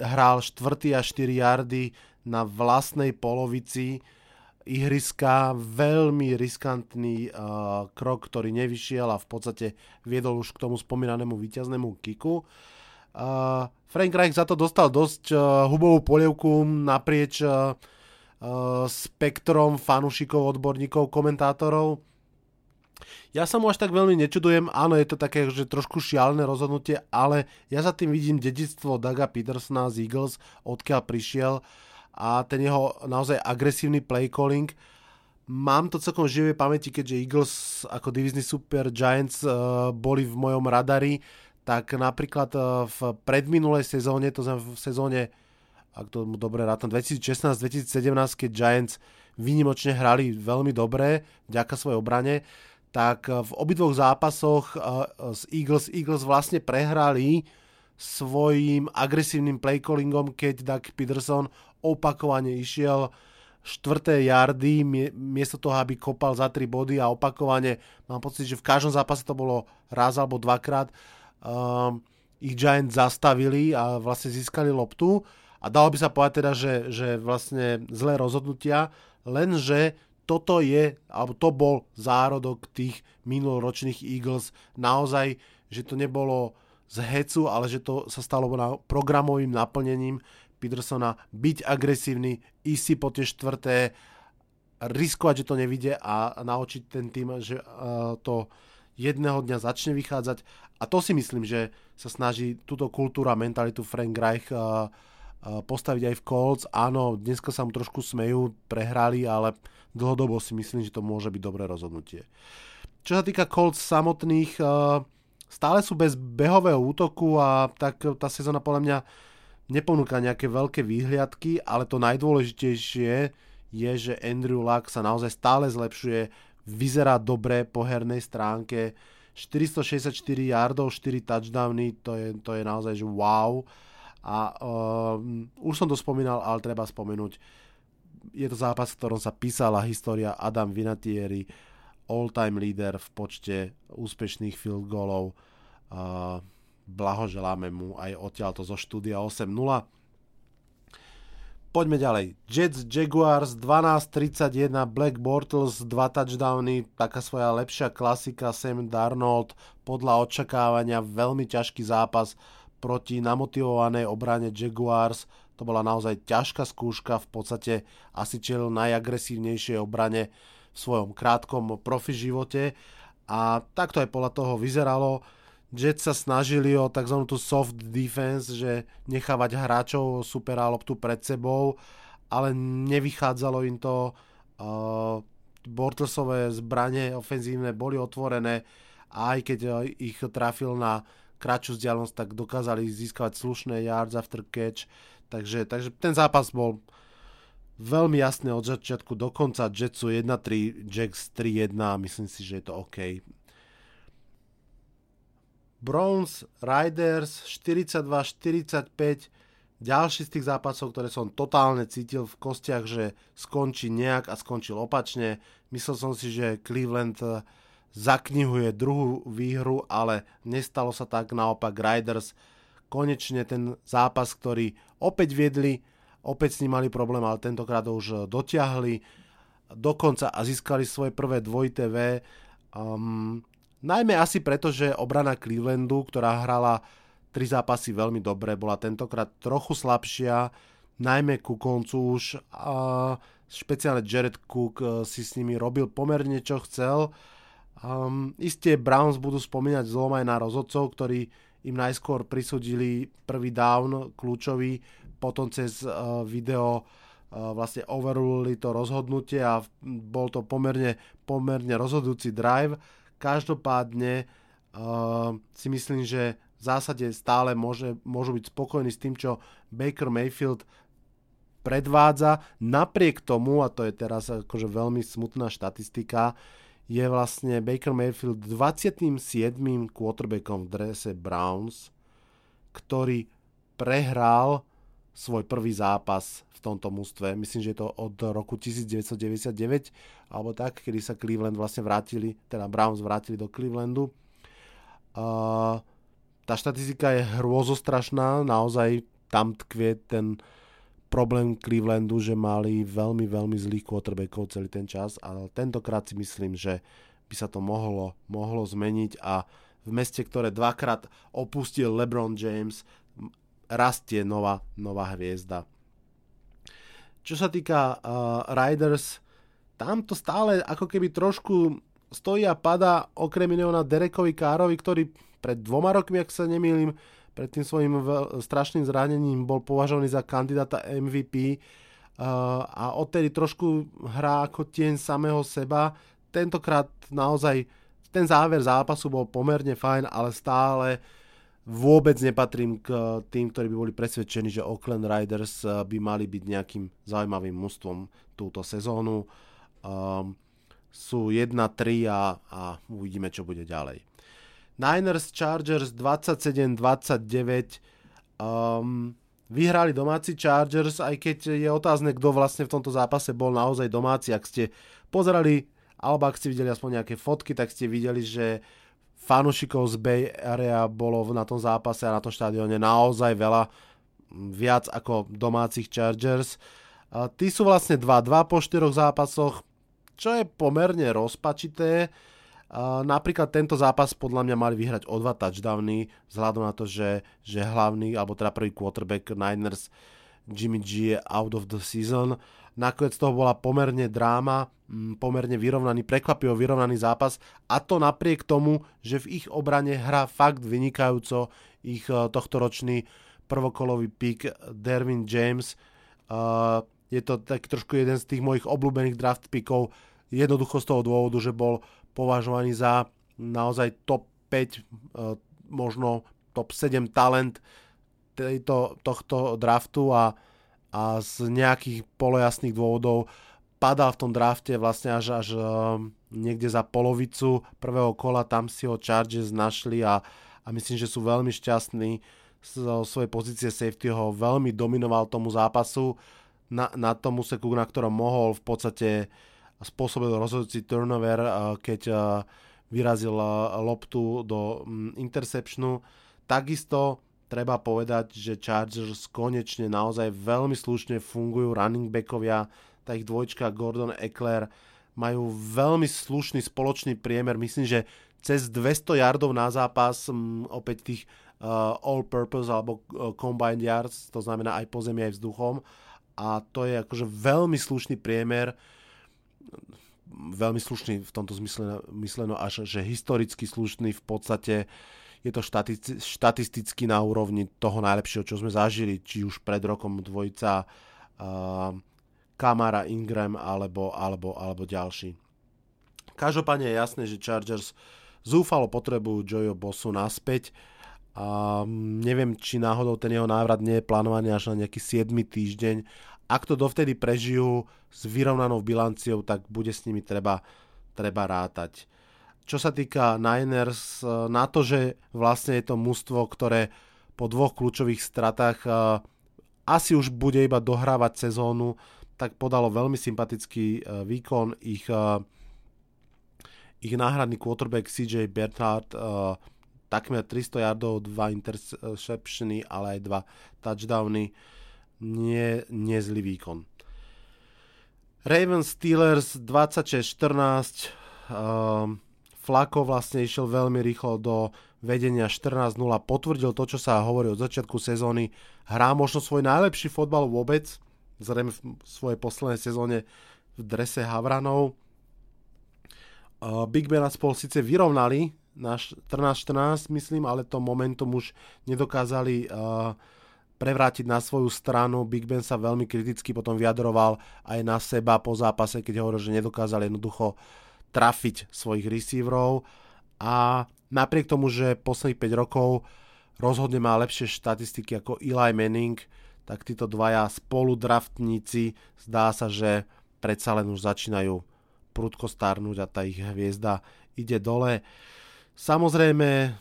hral 4. a 4 yardy na vlastnej polovici ihriska, veľmi riskantný uh, krok, ktorý nevyšiel a v podstate viedol už k tomu spomínanému víťaznému kiku. Uh, Frank Reich za to dostal dosť uh, hubovú polievku naprieč uh, spektrom fanúšikov, odborníkov, komentátorov. Ja sa mu až tak veľmi nečudujem, áno, je to také, že trošku šialené rozhodnutie, ale ja za tým vidím dedictvo Daga Petersona z Eagles, odkiaľ prišiel. A ten jeho naozaj agresívny play calling. Mám to celkom živej pamäti, keďže Eagles ako divizný super Giants uh, boli v mojom radari, tak napríklad uh, v predminulej sezóne, to znamená v sezóne, ak to dobre rátam, 2016-2017, keď Giants výnimočne hrali veľmi dobre, vďaka svojej obrane, tak v obidvoch zápasoch z Eagles, Eagles vlastne prehrali svojím agresívnym playcallingom, keď Doug Peterson opakovane išiel štvrté jardy, miesto toho, aby kopal za 3 body a opakovane, mám pocit, že v každom zápase to bolo raz alebo dvakrát, um, ich Giants zastavili a vlastne získali loptu. A dalo by sa povedať teda, že, že vlastne zlé rozhodnutia, lenže toto je, alebo to bol zárodok tých minuloročných Eagles, naozaj, že to nebolo z hecu, ale že to sa stalo na programovým naplnením Petersona byť agresívny, ísť si po tie štvrté, riskovať, že to nevidie a naučiť ten tým, že uh, to jedného dňa začne vychádzať. A to si myslím, že sa snaží túto kultúru a mentalitu Frank Reich uh, postaviť aj v Colts. Áno, dneska sa mu trošku smejú, prehrali, ale dlhodobo si myslím, že to môže byť dobré rozhodnutie. Čo sa týka Colts samotných, uh, stále sú bez behového útoku a tak tá sezóna podľa mňa neponúka nejaké veľké výhliadky, ale to najdôležitejšie je, že Andrew Luck sa naozaj stále zlepšuje, vyzerá dobre po hernej stránke, 464 yardov, 4 touchdowny, to je, to je naozaj že wow. A uh, už som to spomínal, ale treba spomenúť, je to zápas, v ktorom sa písala história Adam Vinatieri, all-time leader v počte úspešných field goalov. Uh, blahoželáme mu aj odtiaľto zo štúdia 8.0. Poďme ďalej. Jets, Jaguars 12-31, Black Bortles 2 touchdowny, taká svoja lepšia klasika, Sam Darnold podľa očakávania veľmi ťažký zápas proti namotivovanej obrane Jaguars. To bola naozaj ťažká skúška, v podstate asi čel najagresívnejšej obrane v svojom krátkom profi živote a takto aj podľa toho vyzeralo. Jets sa snažili o tzv. soft defense, že nechávať hráčov super loptu pred sebou, ale nevychádzalo im to. Uh, Bortlesové zbranie ofenzívne boli otvorené aj keď ich trafil na kratšiu vzdialenosť, tak dokázali získavať slušné yards after catch. Takže, takže ten zápas bol veľmi jasný od začiatku do konca. Jetsu 1-3, Jacks 3-1 myslím si, že je to OK. Browns, Riders 42-45, ďalší z tých zápasov, ktoré som totálne cítil v kostiach, že skončí nejak a skončil opačne. Myslel som si, že Cleveland eh, zaknihuje druhú výhru, ale nestalo sa tak, naopak Riders konečne ten zápas, ktorý opäť viedli, opäť s ním mali problém, ale tentokrát už dotiahli dokonca a získali svoje prvé dvojité V. Um, Najmä asi preto, že obrana Clevelandu, ktorá hrala tri zápasy veľmi dobre, bola tentokrát trochu slabšia, najmä ku koncu už. A špeciálne Jared Cook e, si s nimi robil pomerne čo chcel. Um, isté Browns budú spomínať zlom aj na rozhodcov, ktorí im najskôr prisudili prvý down kľúčový, potom cez uh, video uh, vlastne overrulili to rozhodnutie a bol to pomerne, pomerne rozhodujúci drive Každopádne uh, si myslím, že v zásade stále môže, môžu byť spokojní s tým, čo Baker Mayfield predvádza. Napriek tomu, a to je teraz akože veľmi smutná štatistika, je vlastne Baker Mayfield 27. quarterbackom v drese Browns, ktorý prehral svoj prvý zápas v tomto mústve. Myslím, že je to od roku 1999 alebo tak, kedy sa Cleveland vlastne vrátili, teda Browns vrátili do Clevelandu. Uh, tá štatistika je hrôzostrašná, naozaj tam tkvie ten problém Clevelandu, že mali veľmi, veľmi zlých quarterbackov celý ten čas, ale tentokrát si myslím, že by sa to mohlo, mohlo zmeniť a v meste, ktoré dvakrát opustil LeBron James, rastie nová, nová hviezda. Čo sa týka uh, Riders, tam to stále ako keby trošku stojí a pada okrem iného na Derekovi Károvi, ktorý pred dvoma rokmi, ak sa nemýlim, pred tým svojim strašným zranením bol považovaný za kandidáta MVP uh, a odtedy trošku hrá ako tieň samého seba. Tentokrát naozaj ten záver zápasu bol pomerne fajn, ale stále vôbec nepatrím k tým, ktorí by boli presvedčení, že Oakland Riders uh, by mali byť nejakým zaujímavým mústvom túto sezónu. Um, sú 1-3 a, a uvidíme, čo bude ďalej. Niners Chargers 27-29 um, vyhrali domáci Chargers, aj keď je otázne, kto vlastne v tomto zápase bol naozaj domáci. Ak ste pozerali, alebo ak ste videli aspoň nejaké fotky, tak ste videli, že fanúšikov z Bay Area bolo na tom zápase a na tom štadióne naozaj veľa, viac ako domácich Chargers. A tí sú vlastne 2-2 po 4 zápasoch, čo je pomerne rozpačité. Napríklad tento zápas podľa mňa mali vyhrať o dva touchdowny, vzhľadom na to, že, že hlavný, alebo teda prvý quarterback Niners Jimmy G je out of the season. Nakoniec toho bola pomerne dráma, pomerne vyrovnaný, prekvapivo vyrovnaný zápas a to napriek tomu, že v ich obrane hrá fakt vynikajúco ich uh, tohtoročný prvokolový pick Dervin James. Uh, je to tak trošku jeden z tých mojich obľúbených draft pickov, jednoducho z toho dôvodu, že bol považovaný za naozaj top 5, e, možno top 7 talent tejto, tohto draftu a, a z nejakých polojasných dôvodov padal v tom drafte vlastne až, až e, niekde za polovicu prvého kola, tam si ho Chargers našli a, a myslím, že sú veľmi šťastní zo svojej pozície safety. Ho veľmi dominoval tomu zápasu. Na, na tomu seku, na ktorom mohol v podstate uh, spôsobil rozhodujúci turnover, keď vyrazil loptu do mm, interceptionu. Takisto treba povedať, že Chargers konečne naozaj veľmi slušne fungujú running backovia, tá ich dvojčka Gordon Eckler majú veľmi slušný spoločný priemer, myslím, že cez 200 yardov na zápas, mm, opäť tých uh, all-purpose alebo uh, combined yards, to znamená aj po zemi, aj vzduchom. A to je akože veľmi slušný priemer veľmi slušný v tomto zmysle mysleno až, že historicky slušný v podstate je to štati- štatisticky na úrovni toho najlepšieho, čo sme zažili, či už pred rokom dvojica uh, Kamara, Ingram alebo, alebo, alebo ďalší. Každopádne je jasné, že Chargers zúfalo potrebujú Joyo Bossu naspäť. A neviem, či náhodou ten jeho návrat nie je plánovaný až na nejaký 7. týždeň ak to dovtedy prežijú s vyrovnanou bilanciou, tak bude s nimi treba, treba rátať. Čo sa týka Niners, eh, na to, že vlastne je to mužstvo, ktoré po dvoch kľúčových stratách eh, asi už bude iba dohrávať sezónu, tak podalo veľmi sympatický eh, výkon. Ich, ich náhradný quarterback CJ Bernhardt takmer 300 yardov, 2 interceptiony, ale aj 2 touchdowny nie, nie zlý výkon. Ravens Steelers 26-14. Uh, Flako vlastne išiel veľmi rýchlo do vedenia 14-0. Potvrdil to, čo sa hovorí od začiatku sezóny. Hrá možno svoj najlepší fotbal vôbec. Zrejme v svojej poslednej sezóne v drese Havranov. Uh, Big Ben a spol síce vyrovnali na 14-14, myslím, ale to momentum už nedokázali uh, prevrátiť na svoju stranu. Big Ben sa veľmi kriticky potom vyjadroval aj na seba po zápase, keď hovoril, že nedokázal jednoducho trafiť svojich receiverov a napriek tomu, že posledných 5 rokov rozhodne má lepšie štatistiky ako Eli Manning, tak títo dvaja spoludraftníci zdá sa, že predsa len už začínajú prudko starnúť a tá ich hviezda ide dole. Samozrejme,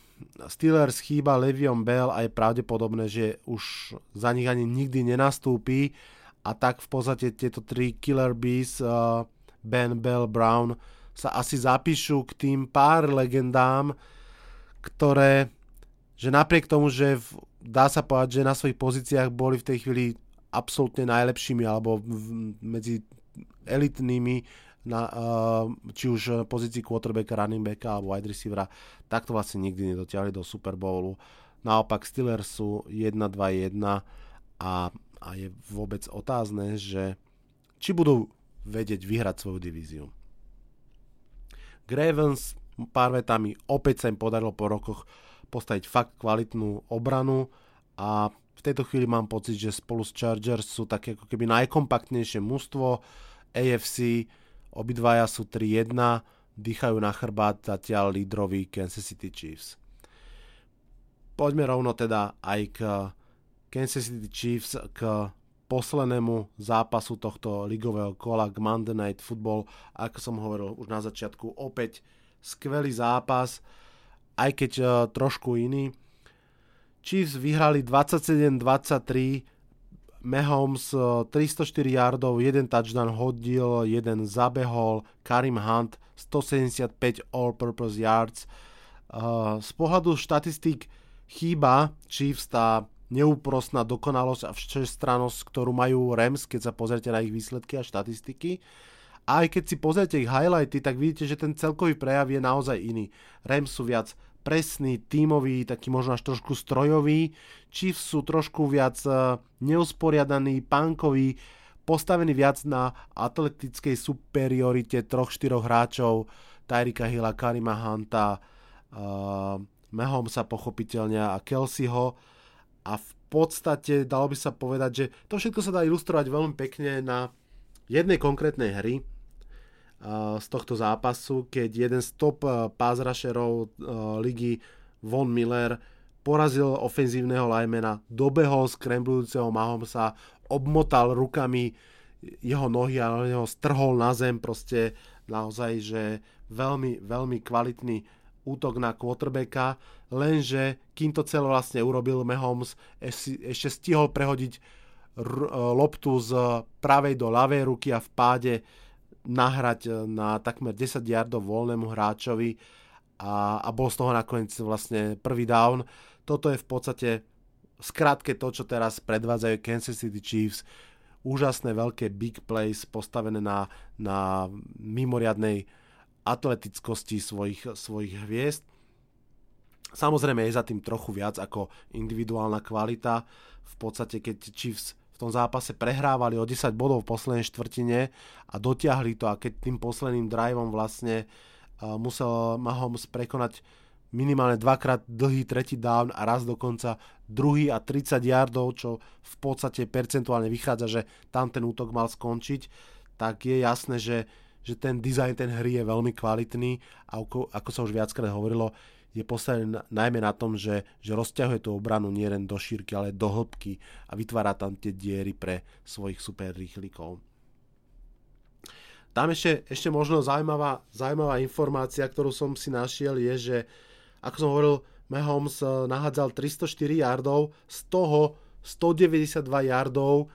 Steelers chýba Levion Bell a je pravdepodobné, že už za nich ani nikdy nenastúpi. A tak v podstate tieto tri Killer Bees, uh, Ben, Bell, Brown sa asi zapíšu k tým pár legendám, ktoré, že napriek tomu, že v dá sa povedať, že na svojich pozíciách boli v tej chvíli absolútne najlepšími alebo v, medzi elitnými na, uh, či už pozícii quarterbacka, running backa alebo wide receivera, tak to vlastne nikdy nedotiahli do Super Bowlu. Naopak Steelers sú 1-2-1 a, a je vôbec otázne, že či budú vedieť vyhrať svoju divíziu. Gravens pár vetami opäť sa im podarilo po rokoch postaviť fakt kvalitnú obranu a v tejto chvíli mám pocit, že spolu s Chargers sú také ako keby najkompaktnejšie mužstvo AFC, obidvaja sú 3-1, dýchajú na chrbát zatiaľ lídrovi Kansas City Chiefs poďme rovno teda aj k Kansas City Chiefs, k poslednému zápasu tohto ligového kola k Monday Night Football. Ako som hovoril už na začiatku, opäť skvelý zápas, aj keď uh, trošku iný. Chiefs vyhrali 27-23, Mahomes 304 yardov, jeden touchdown hodil, jeden zabehol, Karim Hunt 175 all-purpose yards. Uh, z pohľadu štatistík chýba Chiefs tá neúprostná dokonalosť a všestrannosť, ktorú majú Rams, keď sa pozrite na ich výsledky a štatistiky. A aj keď si pozriete ich highlighty, tak vidíte, že ten celkový prejav je naozaj iný. Rams sú viac presný, tímový, taký možno až trošku strojový. Chiefs sú trošku viac e, neusporiadaný, punkový, postavený viac na atletickej superiorite troch, štyroch hráčov, Tyrika Hilla, Karima Hunta, uh, sa pochopiteľne a Kelseyho. A v podstate dalo by sa povedať, že to všetko sa dá ilustrovať veľmi pekne na jednej konkrétnej hry z tohto zápasu, keď jeden z top pass rusherov ligy Von Miller porazil ofenzívneho linemana, dobehol skremblujúceho Mahomesa, obmotal rukami jeho nohy a ho strhol na zem, proste naozaj, že veľmi, veľmi kvalitný útok na quarterbacka, lenže kým to celé vlastne urobil Mahomes, ešte stihol prehodiť loptu z pravej do ľavej ruky a v páde nahrať e, na takmer 10 yardov voľnému hráčovi a, a bol z toho nakoniec vlastne prvý down. Toto je v podstate skrátke to, čo teraz predvádzajú Kansas City Chiefs. Úžasné veľké big plays postavené na, na mimoriadnej atletickosti svojich, svojich hviezd. Samozrejme je za tým trochu viac ako individuálna kvalita. V podstate, keď Chiefs v tom zápase prehrávali o 10 bodov v poslednej štvrtine a dotiahli to a keď tým posledným driveom vlastne uh, musel Mahomes prekonať minimálne dvakrát dlhý tretí down a raz dokonca druhý a 30 yardov, čo v podstate percentuálne vychádza, že tam ten útok mal skončiť, tak je jasné, že že ten dizajn, ten hry je veľmi kvalitný a ako, ako sa už viackrát hovorilo, je postavený najmä na tom, že, že rozťahuje tú obranu nielen do šírky, ale do hĺbky a vytvára tam tie diery pre svojich super rýchlikov. Tam ešte, ešte možno zaujímavá, zaujímavá informácia, ktorú som si našiel, je, že ako som hovoril, Mahomes eh, nahádzal 304 yardov, z toho 192 yardov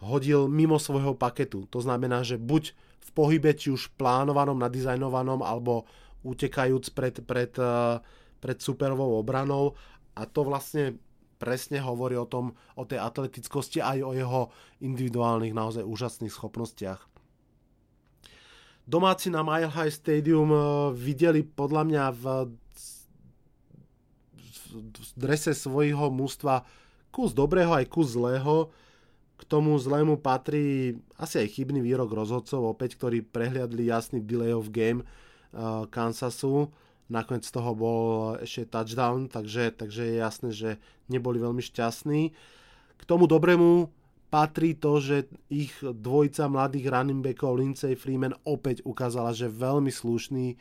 hodil mimo svojho paketu. To znamená, že buď v pohybe, či už plánovanom, nadizajnovanom, alebo utekajúc pred, pred, eh, pred superovou obranou. A to vlastne presne hovorí o tom, o tej atletickosti aj o jeho individuálnych naozaj úžasných schopnostiach. Domáci na Mile High Stadium eh, videli podľa mňa v, v drese svojho mústva kus dobrého aj kus zlého k tomu zlému patrí asi aj chybný výrok rozhodcov, opäť, ktorí prehliadli jasný delay of game Kansasu. Nakoniec z toho bol ešte touchdown, takže, takže je jasné, že neboli veľmi šťastní. K tomu dobrému patrí to, že ich dvojica mladých running backov Lindsay Freeman opäť ukázala, že veľmi slušní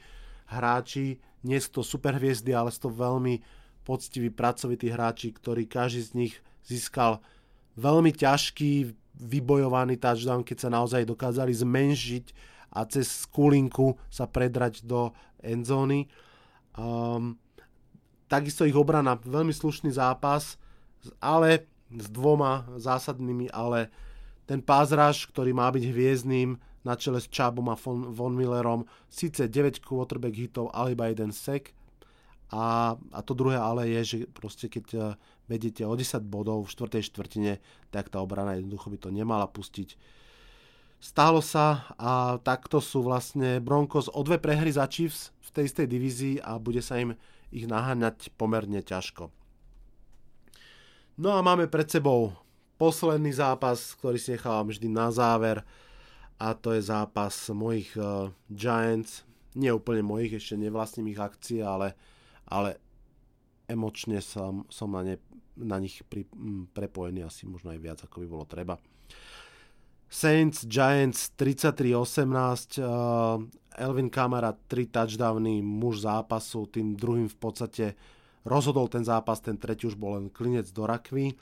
hráči, nie sú to super hviezdy, ale sú to veľmi poctiví, pracovití hráči, ktorí každý z nich získal veľmi ťažký vybojovaný touchdown, keď sa naozaj dokázali zmenšiť a cez skulinku sa predrať do endzóny. Um, takisto ich obrana, veľmi slušný zápas, ale s dvoma zásadnými, ale ten pázraž, ktorý má byť hviezdným na čele s Čabom a Von, Von Millerom, síce 9 quarterback hitov, ale iba jeden sek. A, a to druhé ale je, že proste keď vedete o 10 bodov v štvrtej štvrtine, tak tá obrana jednoducho by to nemala pustiť. Stalo sa a takto sú vlastne Broncos o dve prehry za Chiefs v tej istej divízii a bude sa im ich naháňať pomerne ťažko. No a máme pred sebou posledný zápas, ktorý si nechávam vždy na záver a to je zápas mojich uh, Giants, nie úplne mojich, ešte nevlastním ich akcie, ale, ale emočne som, som na, ne, na nich pri, m, prepojený asi možno aj viac, ako by bolo treba. Saints, Giants 33-18, uh, Elvin Kamara 3 touchdowny, muž zápasu, tým druhým v podstate rozhodol ten zápas, ten tretí už bol len klinec do rakvy.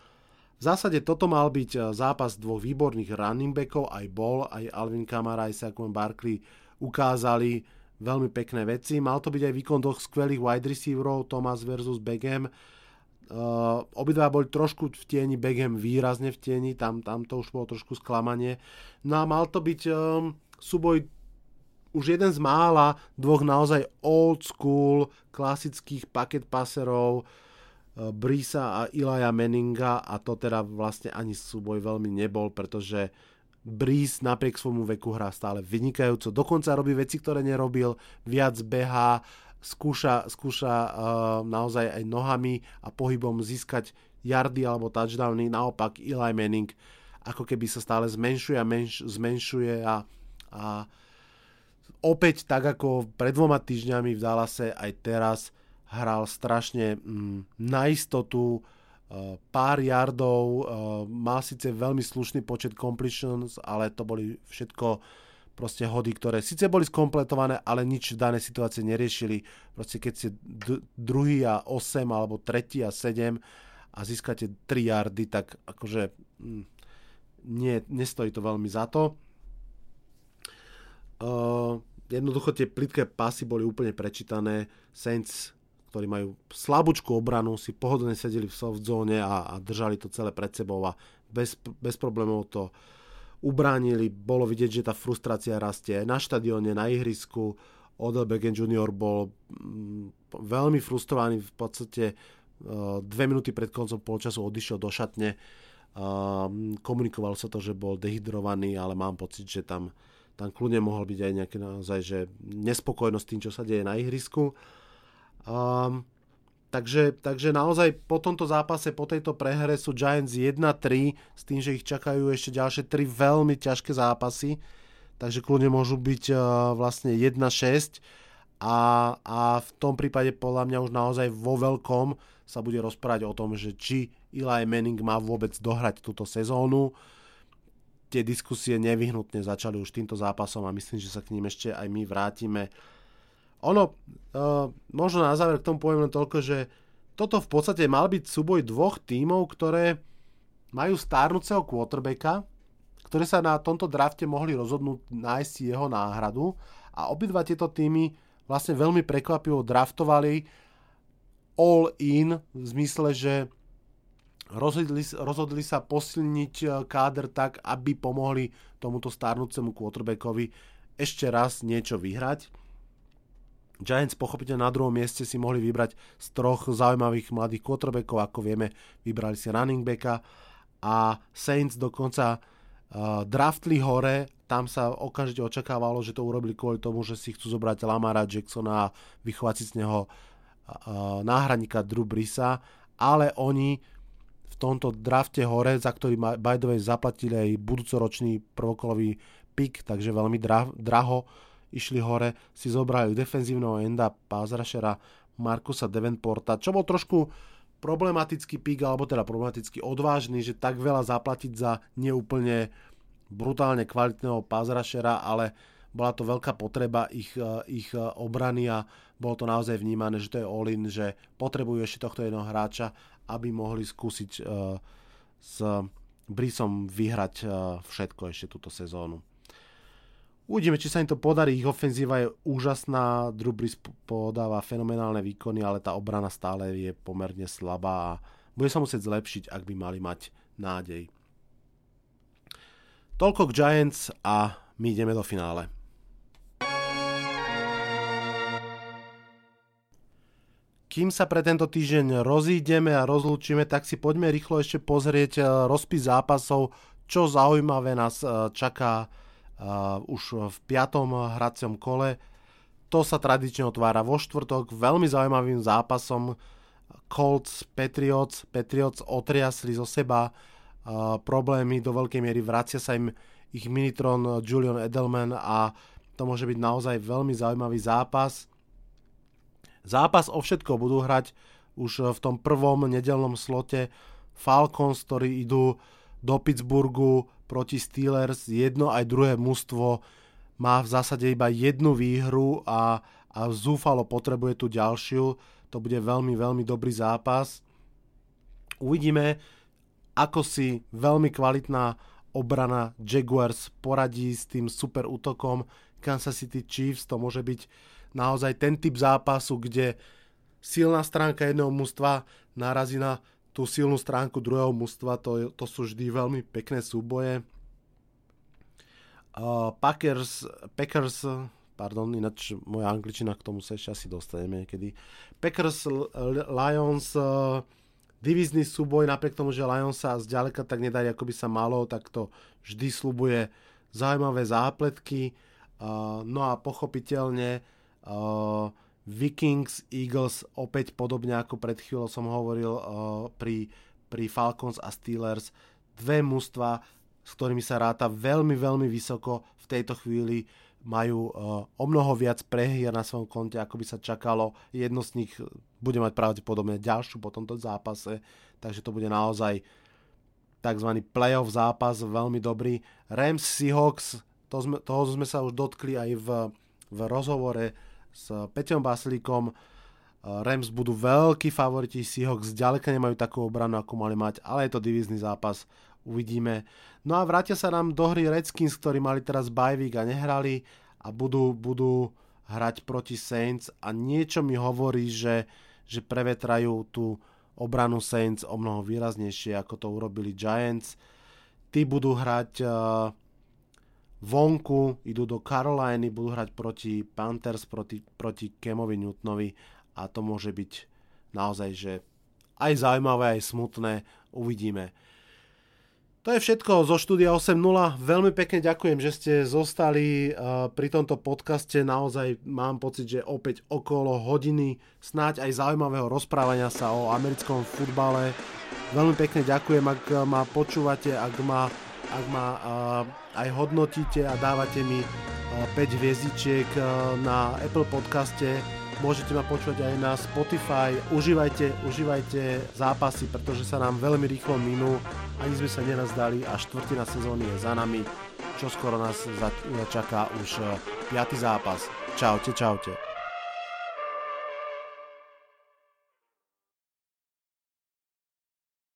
V zásade toto mal byť uh, zápas dvoch výborných running backov, aj bol, aj Alvin Kamara, aj Saquon Barkley ukázali veľmi pekné veci. Mal to byť aj výkon dvoch skvelých wide receiverov, Thomas versus Beckham. Uh, obidva boli trošku v tieni, Beckham výrazne v tieni, tam, tam to už bolo trošku sklamanie. No a mal to byť um, súboj už jeden z mála dvoch naozaj old school klasických paket paserov uh, Brisa a Ilaja Meninga a to teda vlastne ani súboj veľmi nebol, pretože Breeze napriek svojmu veku hrá stále vynikajúco. Dokonca robí veci, ktoré nerobil, viac behá, skúša, skúša uh, naozaj aj nohami a pohybom získať yardy alebo touchdowny. Naopak Eli Manning ako keby sa stále zmenšuje a menš, zmenšuje a, a opäť tak ako pred dvoma týždňami v Dallase aj teraz hral strašne mm, na istotu, uh, pár yardov, uh, mal síce veľmi slušný počet completions, ale to boli všetko proste hody, ktoré síce boli skompletované, ale nič v danej situácii neriešili. Proste keď ste d- druhý a 8 alebo tretí a 7 a získate 3 yardy, tak akože hm, nie, nestojí to veľmi za to. Uh, jednoducho tie plitké pasy boli úplne prečítané. Saints, ktorí majú slabúčku obranu, si pohodlne sedeli v soft zone a, a držali to celé pred sebou a bez, bez problémov to uh, ubránili, bolo vidieť, že tá frustrácia rastie na štadióne, na ihrisku. Odell Beckham Jr. bol mm, veľmi frustrovaný, v podstate uh, dve minúty pred koncom polčasu odišiel do šatne. Uh, komunikoval sa to, že bol dehydrovaný, ale mám pocit, že tam, tam kľudne mohol byť aj nejaké naozaj, že nespokojnosť tým, čo sa deje na ihrisku. Um, Takže, takže naozaj po tomto zápase, po tejto prehre sú Giants 1-3 s tým, že ich čakajú ešte ďalšie 3 veľmi ťažké zápasy. Takže kľudne môžu byť uh, vlastne 1-6 a, a v tom prípade podľa mňa už naozaj vo veľkom sa bude rozprávať o tom, že či Eli Manning má vôbec dohrať túto sezónu. Tie diskusie nevyhnutne začali už týmto zápasom a myslím, že sa k ním ešte aj my vrátime ono, uh, možno na záver k tomu poviem len toľko, že toto v podstate mal byť súboj dvoch tímov, ktoré majú stárnúceho quarterbacka, ktoré sa na tomto drafte mohli rozhodnúť nájsť jeho náhradu. A obidva tieto týmy vlastne veľmi prekvapivo draftovali all in v zmysle, že rozhodli, rozhodli sa posilniť eh, káder tak, aby pomohli tomuto stárnúcemu quarterbackovi ešte raz niečo vyhrať Giants pochopiteľne na druhom mieste si mohli vybrať z troch zaujímavých mladých quarterbackov, ako vieme, vybrali si running backa a Saints dokonca uh, draftli hore, tam sa okamžite očakávalo, že to urobili kvôli tomu, že si chcú zobrať Lamara Jacksona a vychovať si z neho uh, náhradníka Drew Brisa, ale oni v tomto drafte hore, za ktorý by zaplatili aj budúcoročný prvokolový pick, takže veľmi dra- draho, išli hore, si zobrali defenzívneho enda pázrašera Markusa Devenporta, čo bol trošku problematický pík, alebo teda problematicky odvážny, že tak veľa zaplatiť za neúplne brutálne kvalitného pázrašera, ale bola to veľká potreba ich, ich obrany a bolo to naozaj vnímané, že to je all-in, že potrebujú ešte tohto jedného hráča, aby mohli skúsiť uh, s Brisom vyhrať uh, všetko ešte túto sezónu. Uvidíme, či sa im to podarí. Ich ofenzíva je úžasná, Drew podáva fenomenálne výkony, ale tá obrana stále je pomerne slabá a bude sa musieť zlepšiť, ak by mali mať nádej. Toľko k Giants a my ideme do finále. kým sa pre tento týždeň rozídeme a rozlúčime, tak si poďme rýchlo ešte pozrieť e, rozpis zápasov, čo zaujímavé nás e, čaká už v piatom hracom kole. To sa tradične otvára vo štvrtok veľmi zaujímavým zápasom Colts Patriots. Patriots otriasli zo seba uh, problémy do veľkej miery, vracia sa im ich Minitron Julian Edelman a to môže byť naozaj veľmi zaujímavý zápas. Zápas o všetko budú hrať už v tom prvom nedelnom slote Falcons, ktorí idú do Pittsburghu proti Steelers. Jedno aj druhé mužstvo má v zásade iba jednu výhru a, a zúfalo potrebuje tú ďalšiu. To bude veľmi, veľmi dobrý zápas. Uvidíme, ako si veľmi kvalitná obrana Jaguars poradí s tým super útokom Kansas City Chiefs. To môže byť naozaj ten typ zápasu, kde silná stránka jedného mužstva narazí na tú silnú stránku druhého mužstva, to, to sú vždy veľmi pekné súboje. Uh, Packers, Packers, pardon, ináč moja angličina k tomu sa ešte asi dostaneme niekedy. Packers, Lions, uh, divizný súboj, napriek tomu, že Lions sa zďaleka tak nedarí, ako by sa malo, tak to vždy slubuje zaujímavé zápletky. Uh, no a pochopiteľne Uh, Vikings, Eagles opäť podobne ako pred chvíľou som hovoril uh, pri, pri Falcons a Steelers. Dve mužstva, s ktorými sa ráta veľmi, veľmi vysoko v tejto chvíli majú uh, o mnoho viac prehier na svojom konte, ako by sa čakalo. Jedno z nich bude mať pravdepodobne ďalšiu po tomto zápase, takže to bude naozaj tzv. playoff zápas, veľmi dobrý. Rams Seahawks, to sme, toho sme sa už dotkli aj v, v rozhovore s Peťom Baslíkom. Rams budú veľkí favoriti, Seahawks zďaleka nemajú takú obranu, ako mali mať, ale je to divízny zápas, uvidíme. No a vrátia sa nám do hry Redskins, ktorí mali teraz bajvík a nehrali a budú, budú hrať proti Saints a niečo mi hovorí, že, že prevetrajú tú obranu Saints o mnoho výraznejšie, ako to urobili Giants. Tí budú hrať uh, vonku, idú do Caroliny, budú hrať proti Panthers, proti, proti Kemovi Newtonovi a to môže byť naozaj, že aj zaujímavé, aj smutné, uvidíme. To je všetko zo štúdia 8.0. Veľmi pekne ďakujem, že ste zostali uh, pri tomto podcaste. Naozaj mám pocit, že opäť okolo hodiny snáď aj zaujímavého rozprávania sa o americkom futbale. Veľmi pekne ďakujem, ak ma počúvate, ak ma ak ma aj hodnotíte a dávate mi 5 hviezdičiek na Apple podcaste, môžete ma počuť aj na Spotify. Užívajte, užívajte zápasy, pretože sa nám veľmi rýchlo minú. Ani sme sa nenazdali a štvrtina sezóny je za nami. Čo skoro nás čaká už 5. zápas. Čaute, čaute.